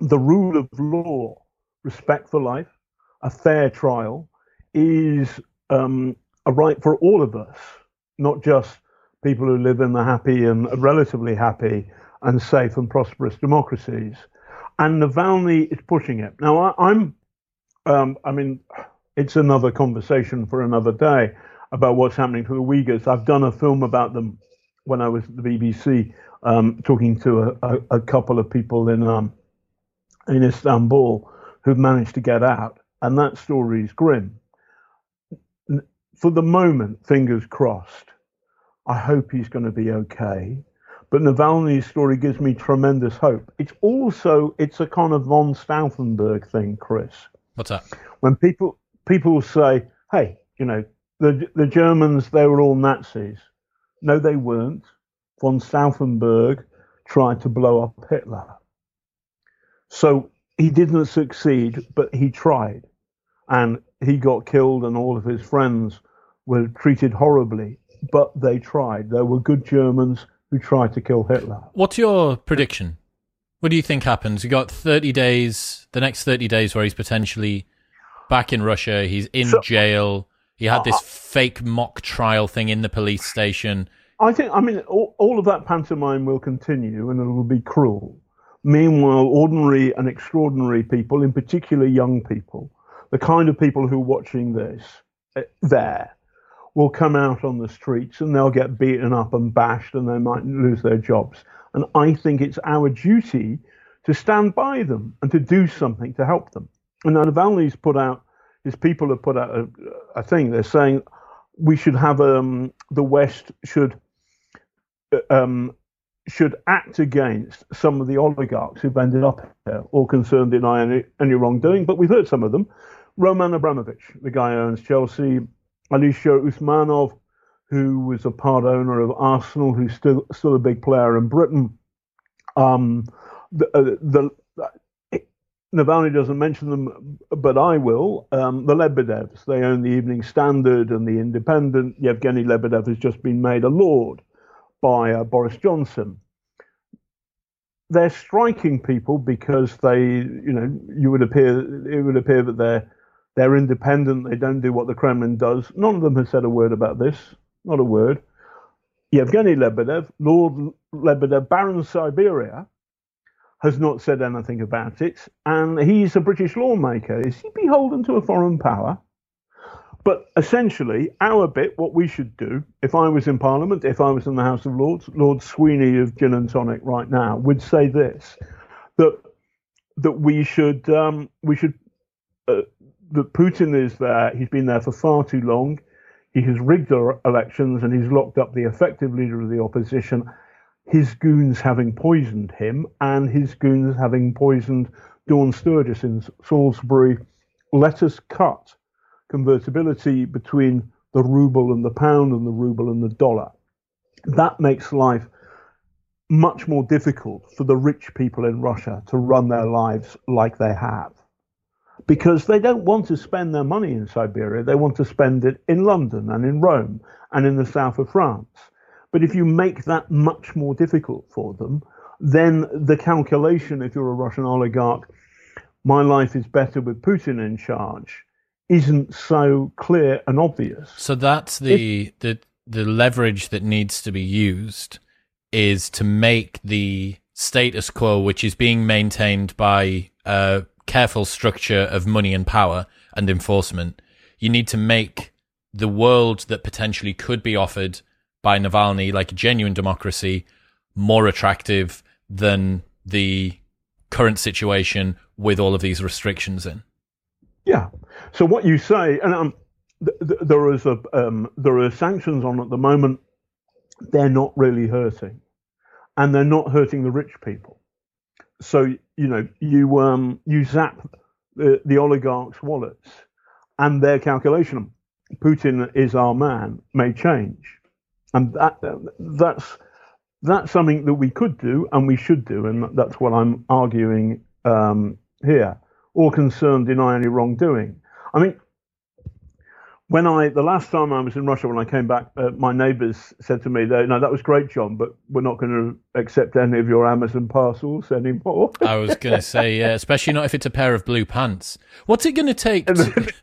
the rule of law, respect for life, a fair trial, is um, a right for all of us, not just people who live in the happy and relatively happy and safe and prosperous democracies. And Navalny is pushing it. Now, I, am um, I mean, it's another conversation for another day about what's happening to the Uyghurs. I've done a film about them when I was at the BBC, um, talking to a, a, a, couple of people in um, in Istanbul who've managed to get out, and that story is grim. For the moment, fingers crossed. I hope he's going to be okay. But Navalny's story gives me tremendous hope. It's also it's a kind of von Stauffenberg thing, Chris. What's that? When people people say, "Hey, you know, the the Germans they were all Nazis." No, they weren't. Von Stauffenberg tried to blow up Hitler. So he didn't succeed, but he tried, and he got killed, and all of his friends were treated horribly. But they tried. There were good Germans who tried to kill Hitler. What's your prediction? What do you think happens? You got 30 days, the next 30 days where he's potentially back in Russia, he's in so, jail. He had this uh, fake mock trial thing in the police station. I think, I mean, all, all of that pantomime will continue and it will be cruel. Meanwhile, ordinary and extraordinary people, in particular young people, the kind of people who are watching this, uh, there, will come out on the streets and they'll get beaten up and bashed and they might lose their jobs. And I think it's our duty to stand by them and to do something to help them. And now Navalny's put out, his people have put out a, a thing. They're saying we should have um, the West should uh, um, should act against some of the oligarchs who've ended up here or concerned in any, any wrongdoing. But we've heard some of them. Roman Abramovich, the guy who owns Chelsea, Alisher Usmanov, who was a part owner of Arsenal, who's still still a big player in Britain. Um, the, uh, the Navalny doesn't mention them, but I will. Um, the Lebedevs, they own the Evening Standard and the Independent. Yevgeny Lebedev has just been made a lord by uh, Boris Johnson. They're striking people because they, you know, you would appear it would appear that they're they're independent. They don't do what the Kremlin does. None of them has said a word about this. Not a word. Yevgeny Lebedev, Lord Lebedev, Baron Siberia, has not said anything about it, and he's a British lawmaker. Is he beholden to a foreign power? But essentially, our bit, what we should do, if I was in Parliament, if I was in the House of Lords, Lord Sweeney of Gin and Tonic right now would say this: that that we should um, we should uh, that Putin is there. He's been there for far too long. He has rigged our elections and he's locked up the effective leader of the opposition his goons having poisoned him and his goons having poisoned Dawn Sturgess in Salisbury, let us cut convertibility between the ruble and the pound and the ruble and the dollar. That makes life much more difficult for the rich people in Russia to run their lives like they have. Because they don't want to spend their money in Siberia, they want to spend it in London and in Rome and in the south of France. But if you make that much more difficult for them, then the calculation, if you're a Russian oligarch, my life is better with Putin in charge, isn't so clear and obvious. So that's the if, the the leverage that needs to be used is to make the status quo, which is being maintained by a careful structure of money and power and enforcement. You need to make the world that potentially could be offered by Navalny, like a genuine democracy, more attractive than the current situation with all of these restrictions in. Yeah. So what you say, and um, th- th- there is a um, there are sanctions on at the moment. They're not really hurting, and they're not hurting the rich people. So you know you um, you zap the, the oligarchs' wallets, and their calculation. Putin is our man may change and that that's that's something that we could do and we should do, and that's what I'm arguing um, here. All concerned deny any wrongdoing. I mean, when I the last time I was in Russia, when I came back, uh, my neighbours said to me, "No, that was great, John, but we're not going to accept any of your Amazon parcels anymore." I was going to say, yeah, especially not if it's a pair of blue pants. What's it going to take?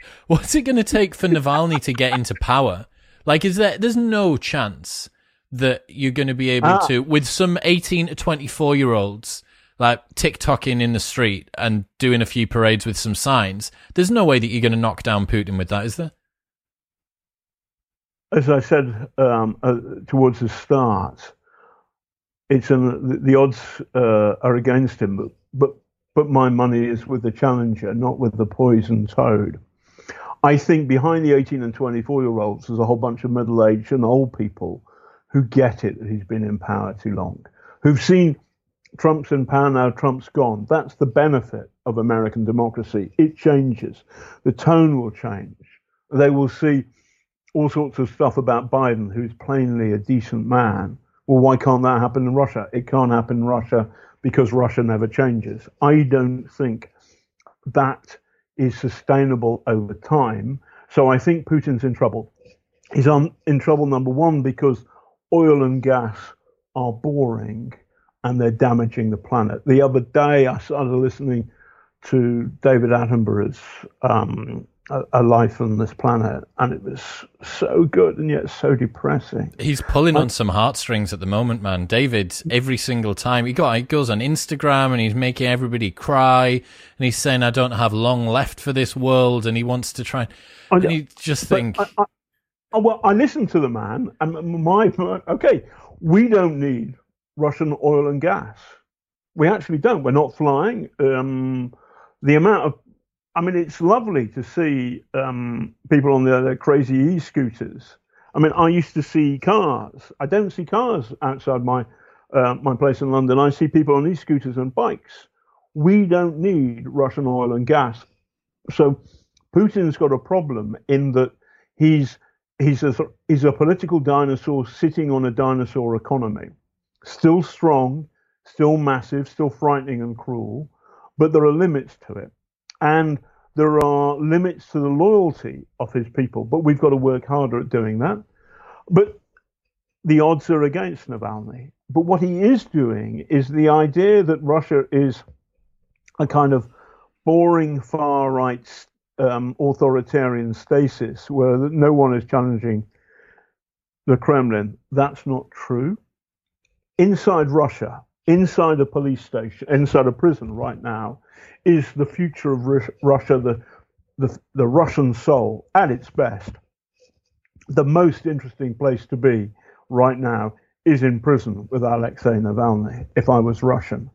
what's it going to take for Navalny to get into power? Like, is there? There's no chance that you're going to be able ah. to with some 18 to 24 year olds like TikToking in the street and doing a few parades with some signs. There's no way that you're going to knock down Putin with that, is there? As I said um, uh, towards the start, it's an, the, the odds uh, are against him, but, but but my money is with the challenger, not with the poison toad. I think behind the 18 and 24 year olds, there's a whole bunch of middle aged and old people who get it that he's been in power too long, who've seen Trump's in power now, Trump's gone. That's the benefit of American democracy. It changes. The tone will change. They will see all sorts of stuff about Biden, who's plainly a decent man. Well, why can't that happen in Russia? It can't happen in Russia because Russia never changes. I don't think that is sustainable over time. So I think Putin's in trouble. He's on, in trouble, number one, because oil and gas are boring and they're damaging the planet. The other day, I started listening to David Attenborough's um, a, a, life on this planet, and it was so good and yet so depressing. He's pulling on some heartstrings at the moment, man. David, every single time he, got, he goes on Instagram and he's making everybody cry, and he's saying, "I don't have long left for this world," and he wants to try. And you just think. I, I, well, I listen to the man, and my okay, we don't need Russian oil and gas. We actually don't. We're not flying. Um, the amount of I mean, it's lovely to see um, people on their, crazy e-scooters. I mean, I used to see cars. I don't see cars outside my uh, my place in London. I see people on e-scooters and bikes. We don't need Russian oil and gas. So Putin's got a problem in that he's he's a he's a political dinosaur sitting on a dinosaur economy, still strong, still massive, still frightening and cruel, but there are limits to it, and there are limits to the loyalty of his people. But we've got to work harder at doing that. But the odds are against Navalny. But what he is doing is the idea that Russia is a kind of boring far right um, authoritarian stasis where no one is challenging the Kremlin. That's not true. Inside Russia, inside a police station, inside a prison right now, is the future of Russia, the, the, the Russian soul at its best. The most interesting place to be right now is in prison with Alexei Navalny. If I was Russian,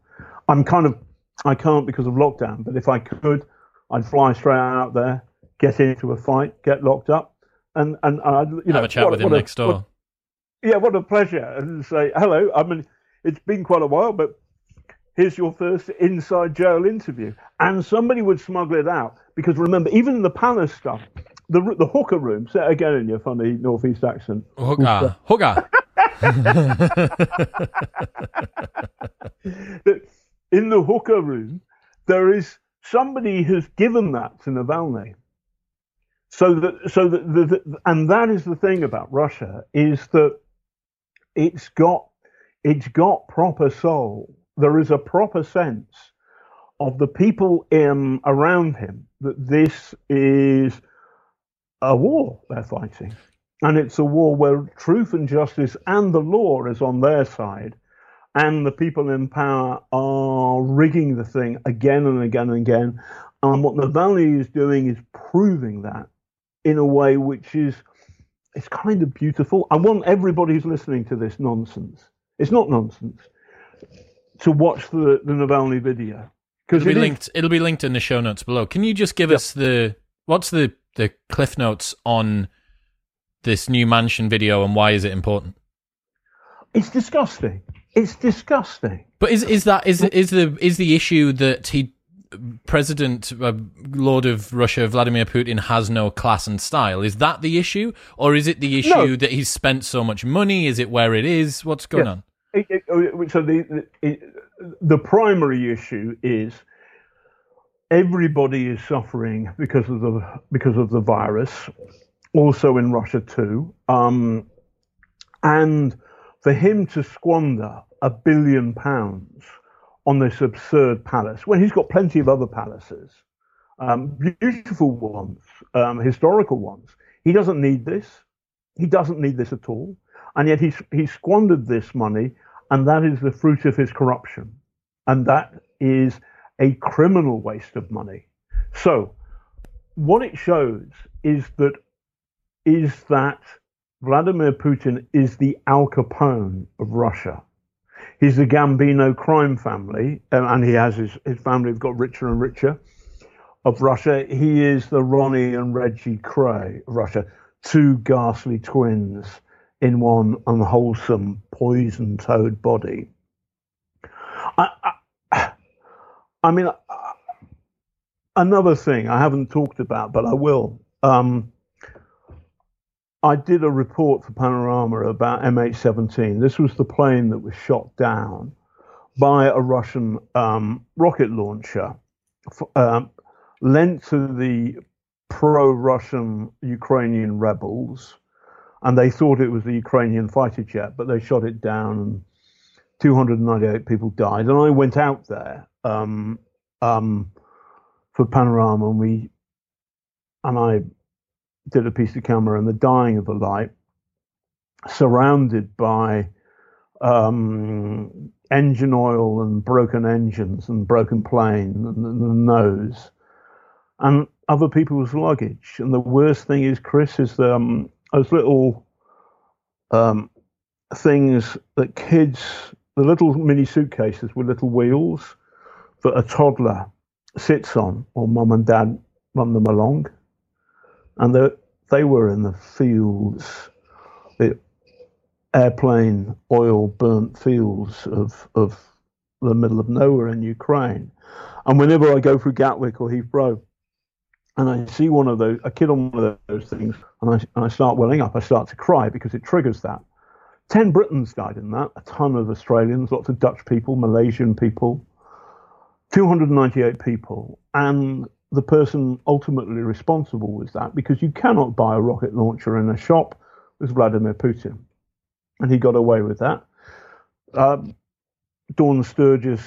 I'm kind of I can't because of lockdown, but if I could, I'd fly straight out there, get into a fight, get locked up, and and I'd you know have a chat what, with him next door. What, yeah, what a pleasure, and say hello. I'm mean, it's been quite a while, but here's your first inside jail interview, and somebody would smuggle it out because remember, even the palace stuff, the the hooker room. Say it again in your funny northeast accent. Hooker, hooker. in the hooker room, there is somebody has given that to Navalny. So that, so that, the, the, and that is the thing about Russia is that it's got, it's got proper soul. There is a proper sense of the people in, around him that this is a war they're fighting. And it's a war where truth and justice and the law is on their side and the people in power are rigging the thing again and again and again. And what Navalny is doing is proving that in a way which is it's kind of beautiful. I want everybody who's listening to this nonsense. It's not nonsense to watch the, the Navalny video because it'll be it linked. Is, it'll be linked in the show notes below. Can you just give yep. us the what's the the cliff notes on this new mansion video and why is it important? It's disgusting. It's disgusting. But is is that is is the is the issue that he President uh, Lord of Russia Vladimir Putin has no class and style? Is that the issue, or is it the issue no. that he's spent so much money? Is it where it is? What's going yeah. on? It, it, oh, so the, the the primary issue is everybody is suffering because of the because of the virus, also in Russia too, um, and for him to squander a billion pounds on this absurd palace when he's got plenty of other palaces, um, beautiful ones, um, historical ones. He doesn't need this. He doesn't need this at all. And yet he's, he squandered this money, and that is the fruit of his corruption. And that is a criminal waste of money. So, what it shows is that is that Vladimir Putin is the Al Capone of Russia. He's the Gambino crime family, um, and he has his, his family have got richer and richer of Russia. He is the Ronnie and Reggie Kray of Russia, two ghastly twins in one unwholesome, poison toad body. I, I, I mean, uh, another thing I haven't talked about, but I will. Um, I did a report for Panorama about MH17. This was the plane that was shot down by a Russian um, rocket launcher um, lent to the pro Russian Ukrainian rebels. And they thought it was the Ukrainian fighter jet, but they shot it down and 298 people died. And I went out there um, um for Panorama and we and I did a piece of camera and the dying of the light, surrounded by um, engine oil and broken engines and broken plane and, the nose and other people's luggage. And the worst thing is, Chris, is um, those little um, things that kids, the little mini suitcases with little wheels that a toddler sits on, or mum and dad run them along and they, they were in the fields, the airplane oil burnt fields of, of the middle of nowhere in Ukraine. And whenever I go through Gatwick or Heathrow, and I see one of those, a kid on one of those things, and I, and I start welling up. I start to cry because it triggers that. 10 Britons died in that, a ton of Australians, lots of Dutch people, Malaysian people, 298 people. And the person ultimately responsible was that because you cannot buy a rocket launcher in a shop was Vladimir Putin. And he got away with that. Um, Dawn Sturgess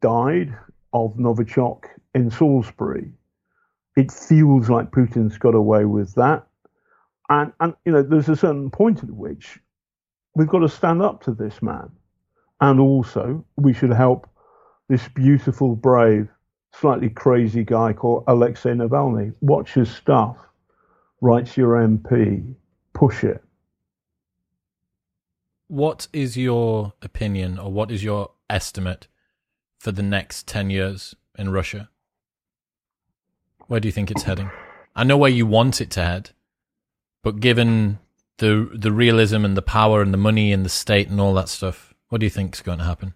died of Novichok in Salisbury. It feels like Putin's got away with that. And, and you know, there's a certain point at which we've got to stand up to this man. And also, we should help this beautiful, brave, slightly crazy guy called Alexei Navalny. Watch his stuff, writes your MP, push it. What is your opinion or what is your estimate for the next 10 years in Russia? Where do you think it's heading? I know where you want it to head, but given the the realism and the power and the money and the state and all that stuff, what do you think is going to happen?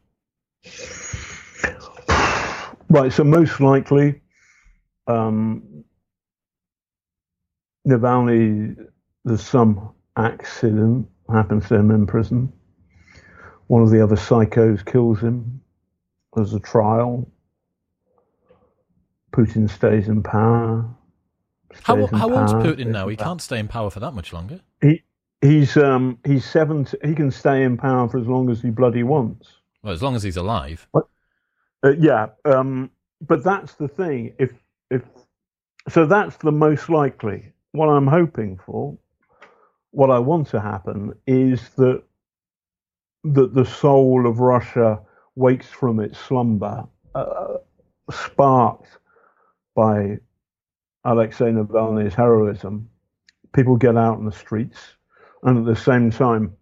Right, so most likely, um, Navalny, there's some accident happens to him in prison. One of the other psychos kills him. There's a trial. Putin stays in power. Stays how in how old's Putin now? He can't stay in power for that much longer. He he's um he's seventy. He can stay in power for as long as he bloody wants. Well, as long as he's alive. But, uh, yeah, um, but that's the thing. If if so, that's the most likely. What I'm hoping for what I want to happen is that that the soul of Russia wakes from its slumber, uh, sparked by Alexei Navalny's heroism. People get out in the streets, and at the same time,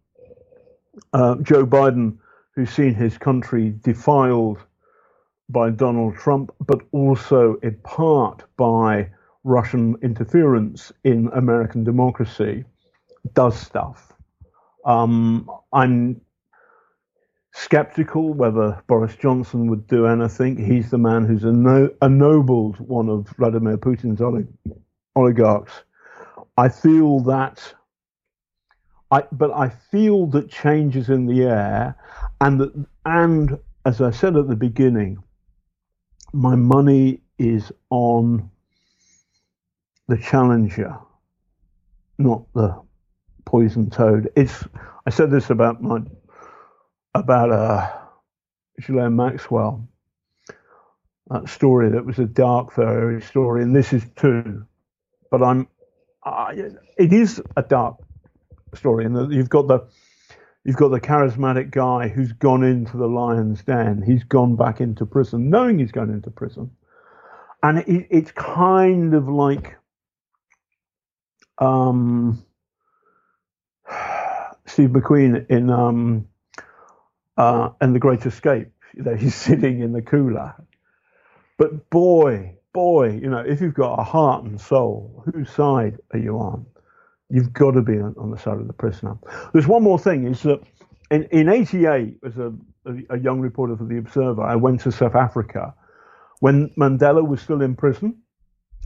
uh, Joe Biden, who's seen his country defiled by Donald Trump, but also in part by Russian interference in American democracy, does stuff. Um, I'm skeptical whether Boris Johnson would do anything. He's the man who's ennobled one of Vladimir Putin's olig- oligarchs. I feel that. I, but I feel that change is in the air, and that, and as I said at the beginning, my money is on the challenger, not the poison toad. It's I said this about my about uh, Ghislaine Maxwell, that story that was a dark fairy story, and this is too. But I'm, it is a dark story, and you've got the you've got the charismatic guy who's gone into the lion's den. He's gone back into prison, knowing he's gone into prison, and it, it's kind of like um Steve McQueen in um, uh, and The Great Escape. You know, he's sitting in the cooler. But boy, boy, you know, if you've got a heart and soul, whose side are you on? You've got to be on, on the side of the prisoner. There's one more thing: is that in, in '88, as a, a, young reporter for the Observer, I went to South Africa when Mandela was still in prison,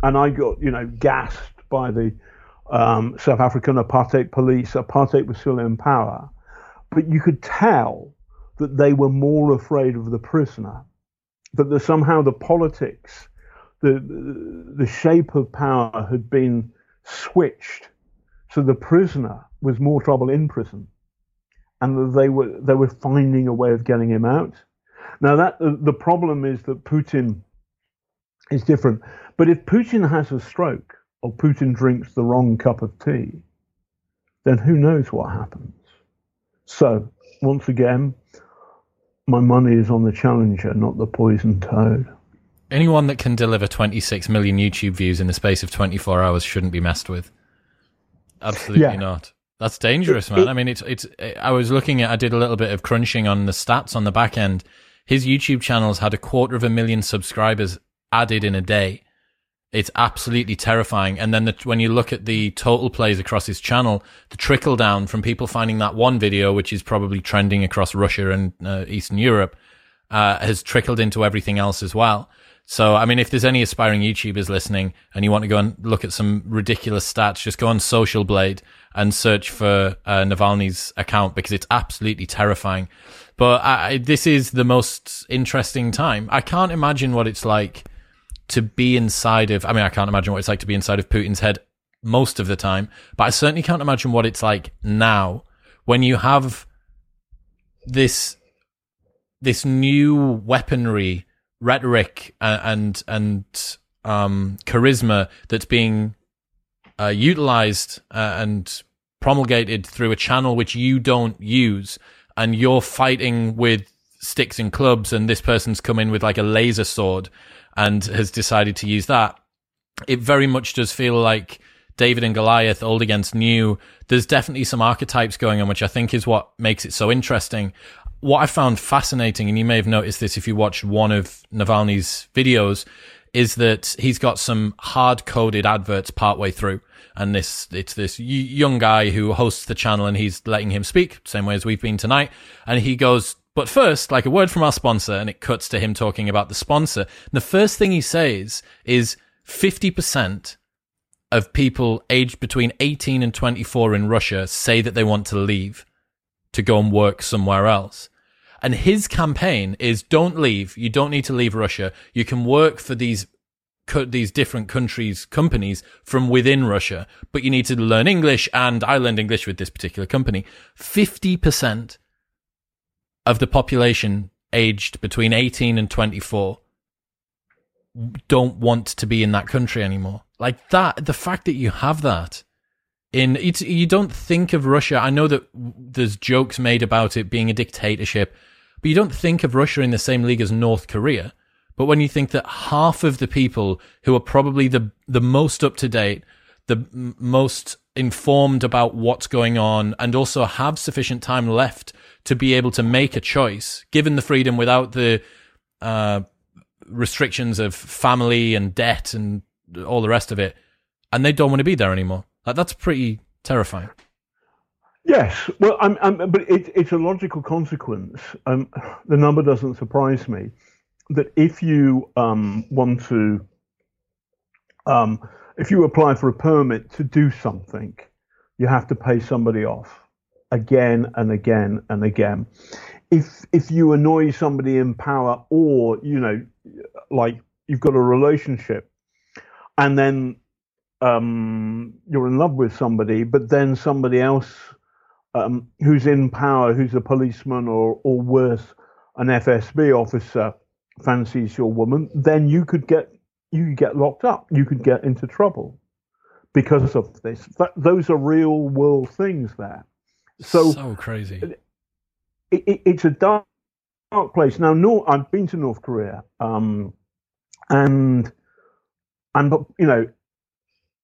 and I got you know gassed by the um, South African apartheid police. Apartheid was still in power, but you could tell that they were more afraid of the prisoner, that the, somehow the politics, the the shape of power had been switched, so the prisoner was more trouble in prison, and they were they were finding a way of getting him out. Now that the problem is that Putin is different, but if Putin has a stroke or Putin drinks the wrong cup of tea, then who knows what happens. So, once again, my money is on the challenger, not the poison toad. Anyone that can deliver 26 million YouTube views in the space of 24 hours shouldn't be messed with. Absolutely yeah. not. That's dangerous, man. I mean, it's it's. I was looking at. I did a little bit of crunching on the stats on the back end. His YouTube channels had a quarter of a million subscribers added in a day it's absolutely terrifying. And then the, when you look at the total plays across his channel, the trickle down from people finding that one video, which is probably trending across Russia and uh, Eastern Europe, uh, has trickled into everything else as well. So, I mean, if there's any aspiring YouTubers listening and you want to go and look at some ridiculous stats, just go on Social Blade and search for uh, Navalny's account because it's absolutely terrifying. But I, this is the most interesting time. I can't imagine what it's like to be inside of. I mean, I can't imagine what it's like to be inside of Putin's head most of the time, but I certainly can't imagine what it's like now when you have this this new weaponry rhetoric and and um, charisma that's being uh, utilized uh, and promulgated through a channel which you don't use, and you're fighting with sticks and clubs, and this person's come in with like a laser sword and has decided to use that. It very much does feel like David and Goliath, old against new. There's definitely some archetypes going on, which I think is what makes it so interesting what I found fascinating, and you may have noticed this if you watched one of Navalny's videos, is that he's got some hard coded adverts partway through. And this, it's this young guy who hosts the channel and he's letting him speak, same way as we've been tonight. And he goes, but first, like a word from our sponsor, and it cuts to him talking about the sponsor. And the first thing he says is 50% of people aged between 18 and 24 in Russia say that they want to leave to go and work somewhere else. And his campaign is don't leave. You don't need to leave Russia. You can work for these these different countries companies from within Russia, but you need to learn English and I learned English with this particular company. 50% of the population aged between 18 and 24 don't want to be in that country anymore. Like that, the fact that you have that in it's you don't think of Russia. I know that there's jokes made about it being a dictatorship, but you don't think of Russia in the same league as North Korea. But when you think that half of the people who are probably the the most up to date, the most informed about what's going on, and also have sufficient time left to be able to make a choice, given the freedom without the uh, restrictions of family and debt and all the rest of it, and they don't want to be there anymore. Like, that's pretty terrifying. Yes, well, I'm, I'm, but it, it's a logical consequence. Um, the number doesn't surprise me that if you um, want to, um, if you apply for a permit to do something, you have to pay somebody off again and again and again. If if you annoy somebody in power, or you know, like you've got a relationship, and then um, you're in love with somebody, but then somebody else um, who's in power, who's a policeman or, or worse, an FSB officer, fancies your woman, then you could get you could get locked up. You could get into trouble because of this. That, those are real world things there. So, so crazy. It, it, it's a dark, dark place. Now, no, I've been to North Korea, um, and and you know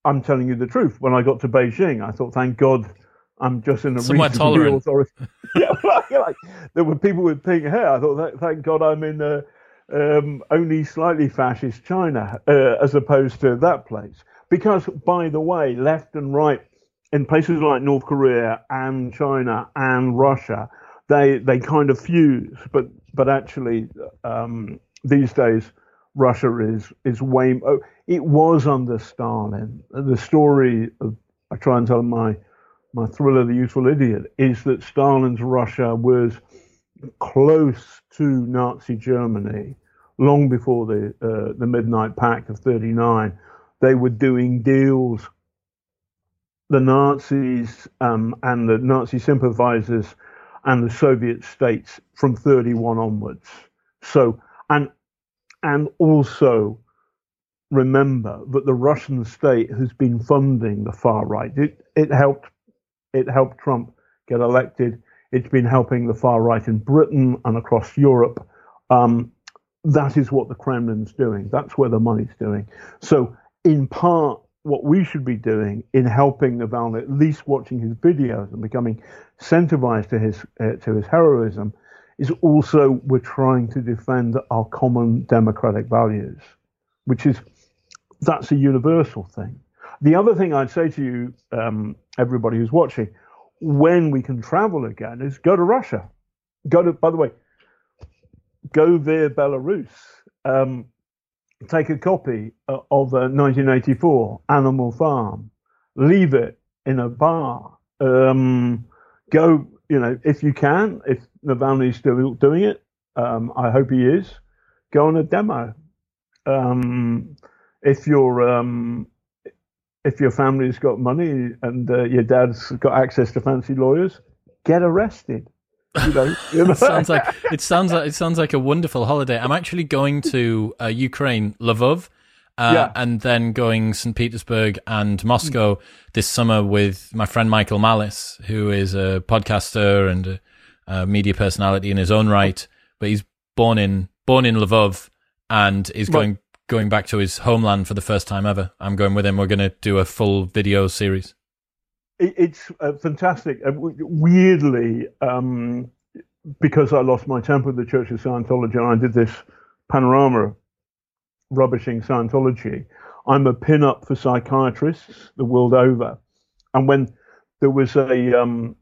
I'm telling you the truth. When I got to Beijing, I thought, thank God, I'm just in a Somewhat tolerant. authority. yeah, like, there were people with pink hair. I thought, thank God, I'm in a, um, only slightly fascist China uh, as opposed to that place. Because, by the way, left and right in places like North Korea and China and Russia, they they kind of fuse. But but actually, um, these days Russia is is way. Oh, it was under Stalin. The story of I try and tell my my thriller, The Useful Idiot, is that Stalin's Russia was close to Nazi Germany long before the uh, the Midnight Pact of '39. They were doing deals. The Nazis um, and the Nazi sympathizers and the Soviet states from 31 onwards. So, and and also remember that the Russian state has been funding the far right. It, it helped it helped Trump get elected. It's been helping the far right in Britain and across Europe. Um, that is what the Kremlin's doing. That's where the money's doing. So, in part, what we should be doing in helping Navalny, at least watching his videos and becoming incentivized to his uh, to his heroism, is also we're trying to defend our common democratic values, which is that's a universal thing. The other thing I'd say to you, um, everybody who's watching, when we can travel again, is go to Russia. Go to, by the way, go via Belarus. Um, take a copy uh, of uh, 1984 Animal Farm, leave it in a bar, um, go, you know, if you can, if Navalny's still doing it, um, I hope he is, go on a demo. Um, if your um, if your family's got money and uh, your dad's got access to fancy lawyers, get arrested. You know, you know? it sounds like it sounds like it sounds like a wonderful holiday. I'm actually going to uh, Ukraine, Lvov, uh, yeah. and then going St. Petersburg and Moscow this summer with my friend Michael Malice, who is a podcaster and a, a media personality in his own right. But he's born in born in Lvov and is going going back to his homeland for the first time ever. I'm going with him. We're going to do a full video series. It's uh, fantastic. Uh, weirdly, um, because I lost my temper with the Church of Scientology, and I did this panorama rubbishing Scientology. I'm a pin-up for psychiatrists the world over, and when there was a um,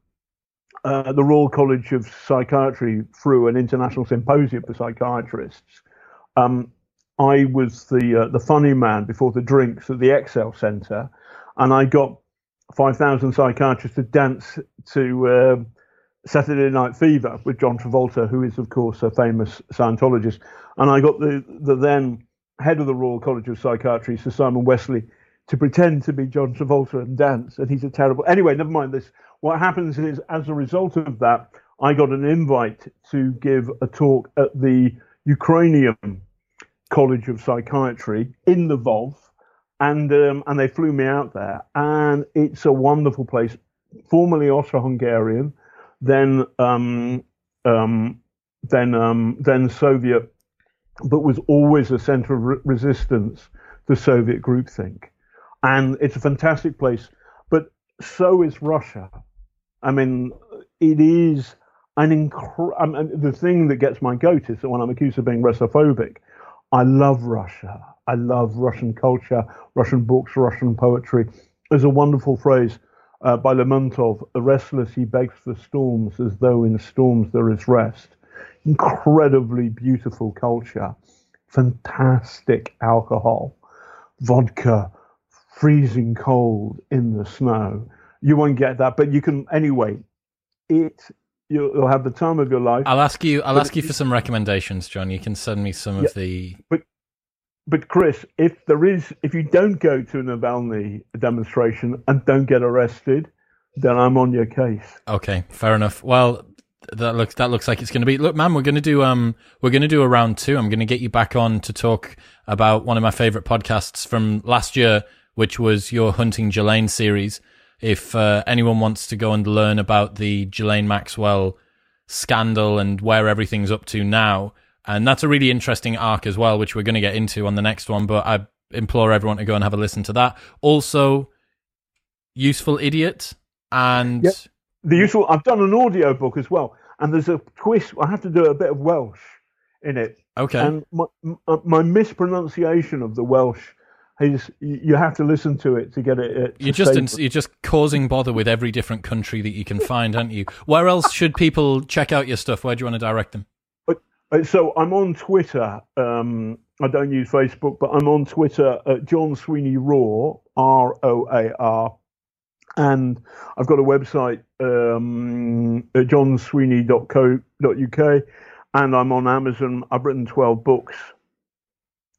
uh, the Royal College of Psychiatry through an international symposium for psychiatrists. Um, I was the uh, the funny man before the drinks at the Excel Centre, and I got five thousand psychiatrists to dance to uh, Saturday Night Fever with John Travolta, who is of course a famous Scientologist, and I got the the then head of the Royal College of Psychiatry, Sir Simon Wessely, to pretend to be John Travolta and dance, and he's a terrible. Anyway, never mind this. What happens is, as a result of that, I got an invite to give a talk at the Ukrainian College of Psychiatry in the Lvov, and um, and they flew me out there, and it's a wonderful place. Formerly Austro-Hungarian, then um, um, then um, then Soviet, but was always a centre of re- resistance to Soviet groupthink, and it's a fantastic place. But so is Russia. I mean, it is an incredible. I mean, the thing that gets my goat is that when I'm accused of being Russophobic, I love Russia. I love Russian culture, Russian books, Russian poetry. There's a wonderful phrase uh, by Lermontov The restless he begs for storms as though in storms there is rest. Incredibly beautiful culture, fantastic alcohol, vodka, freezing cold in the snow. You won't get that, but you can anyway. It you'll, you'll have the time of your life. I'll ask you. I'll but ask you for some recommendations, John. You can send me some yeah, of the. But but Chris, if there is, if you don't go to a Navalny demonstration and don't get arrested, then I'm on your case. Okay, fair enough. Well, that looks that looks like it's going to be. Look, man, we're going to do um we're going to do a round two. I'm going to get you back on to talk about one of my favorite podcasts from last year, which was your hunting Ghislaine series if uh, anyone wants to go and learn about the Ghislaine Maxwell scandal and where everything's up to now. And that's a really interesting arc as well, which we're going to get into on the next one. But I implore everyone to go and have a listen to that. Also, Useful Idiot and. Yep. The useful. I've done an audio book as well, and there's a twist. I have to do a bit of Welsh in it. Okay. And my, uh, my mispronunciation of the Welsh is you have to listen to it to get it. Uh, you're just in, you're just causing bother with every different country that you can find, aren't you? Where else should people check out your stuff? Where do you want to direct them? Uh, so I'm on Twitter. Um, I don't use Facebook, but I'm on Twitter at John Sweeney Roar, R O A R, and I've got a website um, at johnsweeney.co.uk, and I'm on Amazon. I've written 12 books.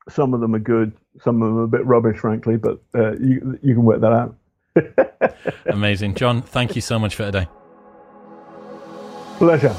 Some of them are good, some of them are a bit rubbish, frankly, but uh, you you can work that out. Amazing, John. Thank you so much for today. Pleasure.